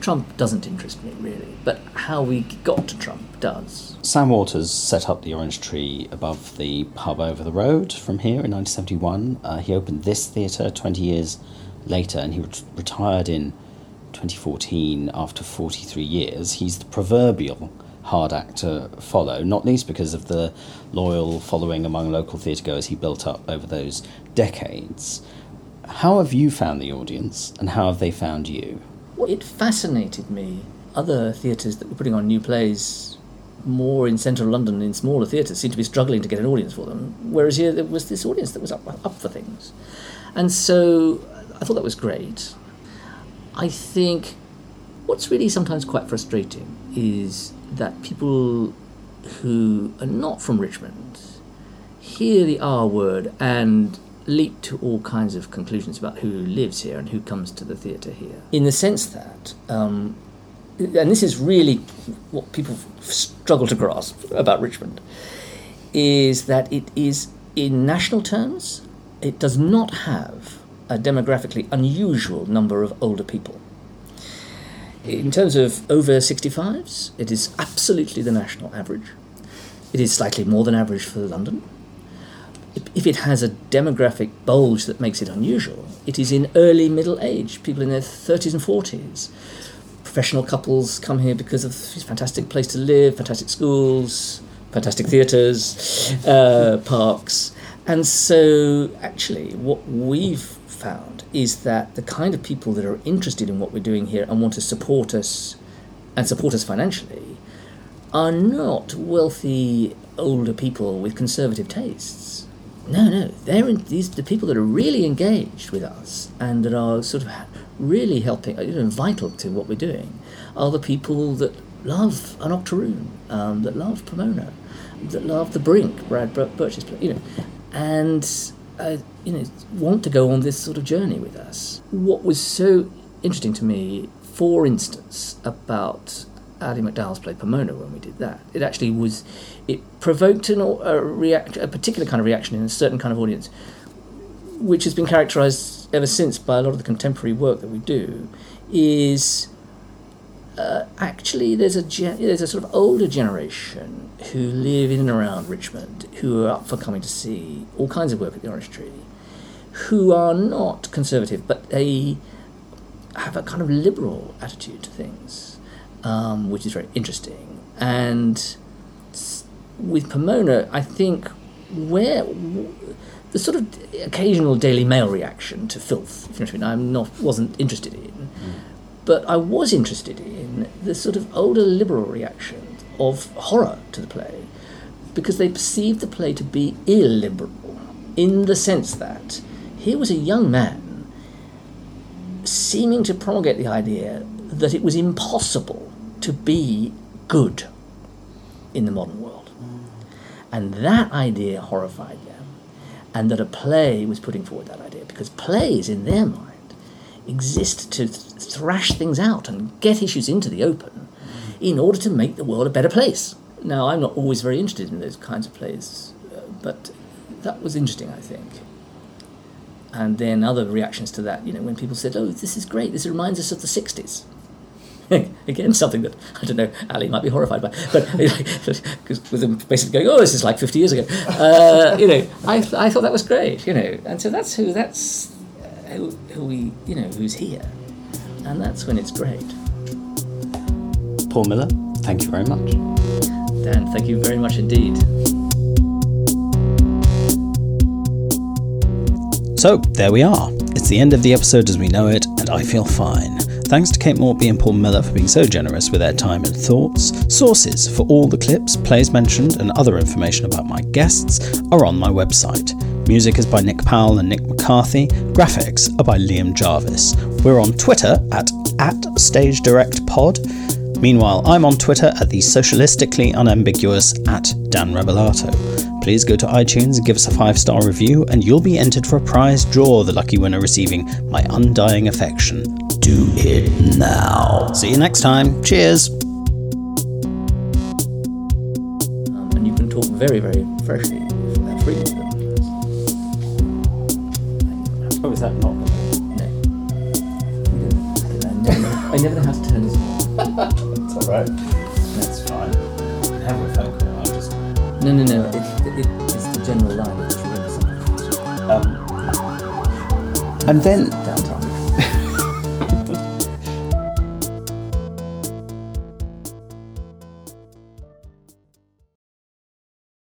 Trump doesn't interest me really, but how we got to Trump does. Sam Walters set up the Orange Tree above the pub over the road from here in 1971. Uh, he opened this theatre 20 years later and he ret- retired in 2014 after 43 years. He's the proverbial hard act to follow, not least because of the loyal following among local theatregoers he built up over those decades. How have you found the audience and how have they found you? Well, it fascinated me. Other theatres that were putting on new plays more in central London in smaller theatres seemed to be struggling to get an audience for them, whereas here there was this audience that was up, up for things. And so I thought that was great. I think what's really sometimes quite frustrating is that people who are not from Richmond hear the R word and leap to all kinds of conclusions about who lives here and who comes to the theatre here. In the sense that, um, and this is really what people struggle to grasp about Richmond, is that it is, in national terms, it does not have a demographically unusual number of older people. In terms of over 65s, it is absolutely the national average. It is slightly more than average for London. If it has a demographic bulge that makes it unusual, it is in early middle age, people in their 30s and 40s. Professional couples come here because of this fantastic place to live, fantastic schools, fantastic theatres, uh, parks. And so, actually, what we've found is that the kind of people that are interested in what we're doing here and want to support us and support us financially are not wealthy older people with conservative tastes. No, no, they're in, these the people that are really engaged with us and that are sort of really helping, you know, vital to what we're doing, are the people that love an octoroon, um, that love Pomona, that love the Brink, Brad Bir- Birch's you know, and uh, you know want to go on this sort of journey with us. What was so interesting to me, for instance, about Ali McDowall's play Pomona when we did that, it actually was it provoked an, a react a particular kind of reaction in a certain kind of audience, which has been characterised ever since by a lot of the contemporary work that we do, is. Uh, actually, there's a gen- there's a sort of older generation who live in and around Richmond who are up for coming to see all kinds of work at the Orange Tree, who are not conservative, but they have a kind of liberal attitude to things, um, which is very interesting. And with Pomona, I think where the sort of occasional Daily Mail reaction to filth, if you know what I mean, I'm not wasn't interested in, but I was interested in the sort of older liberal reaction of horror to the play, because they perceived the play to be illiberal, in the sense that here was a young man seeming to promulgate the idea that it was impossible to be good in the modern world. And that idea horrified them. And that a play was putting forward that idea, because plays, in their mind, exist to th- thrash things out and get issues into the open in order to make the world a better place. Now, I'm not always very interested in those kinds of plays, uh, but that was interesting, I think. And then other reactions to that, you know, when people said, oh, this is great, this reminds us of the 60s. Again, something that, I don't know, Ali might be horrified by, but because with them basically going, oh, this is like 50 years ago. Uh, you know, I, I thought that was great, you know, and so that's who, that's uh, who, who we, you know, who's here. And that's when it's great. Paul Miller, thank you very much. Dan, thank you very much indeed. So, there we are. It's the end of the episode as we know it, and I feel fine. Thanks to Kate Maltby and Paul Miller for being so generous with their time and thoughts. Sources for all the clips, plays mentioned, and other information about my guests are on my website. Music is by Nick Powell and Nick McCarthy. Graphics are by Liam Jarvis. We're on Twitter at, at StageDirectPod. Meanwhile, I'm on Twitter at the socialistically unambiguous at Dan Rebellato please go to iTunes, and give us a five star review, and you'll be entered for a prize draw, the lucky winner receiving my undying affection. Do it now. See you next time. Cheers. Um, and you can talk very, very freshly with that freedom. Oh, is that not? No. I never know how to turn this off. it's alright. That's fine. I have a phone call. I'll just. No, no, no. It's it is the general line. Um, and then downtown.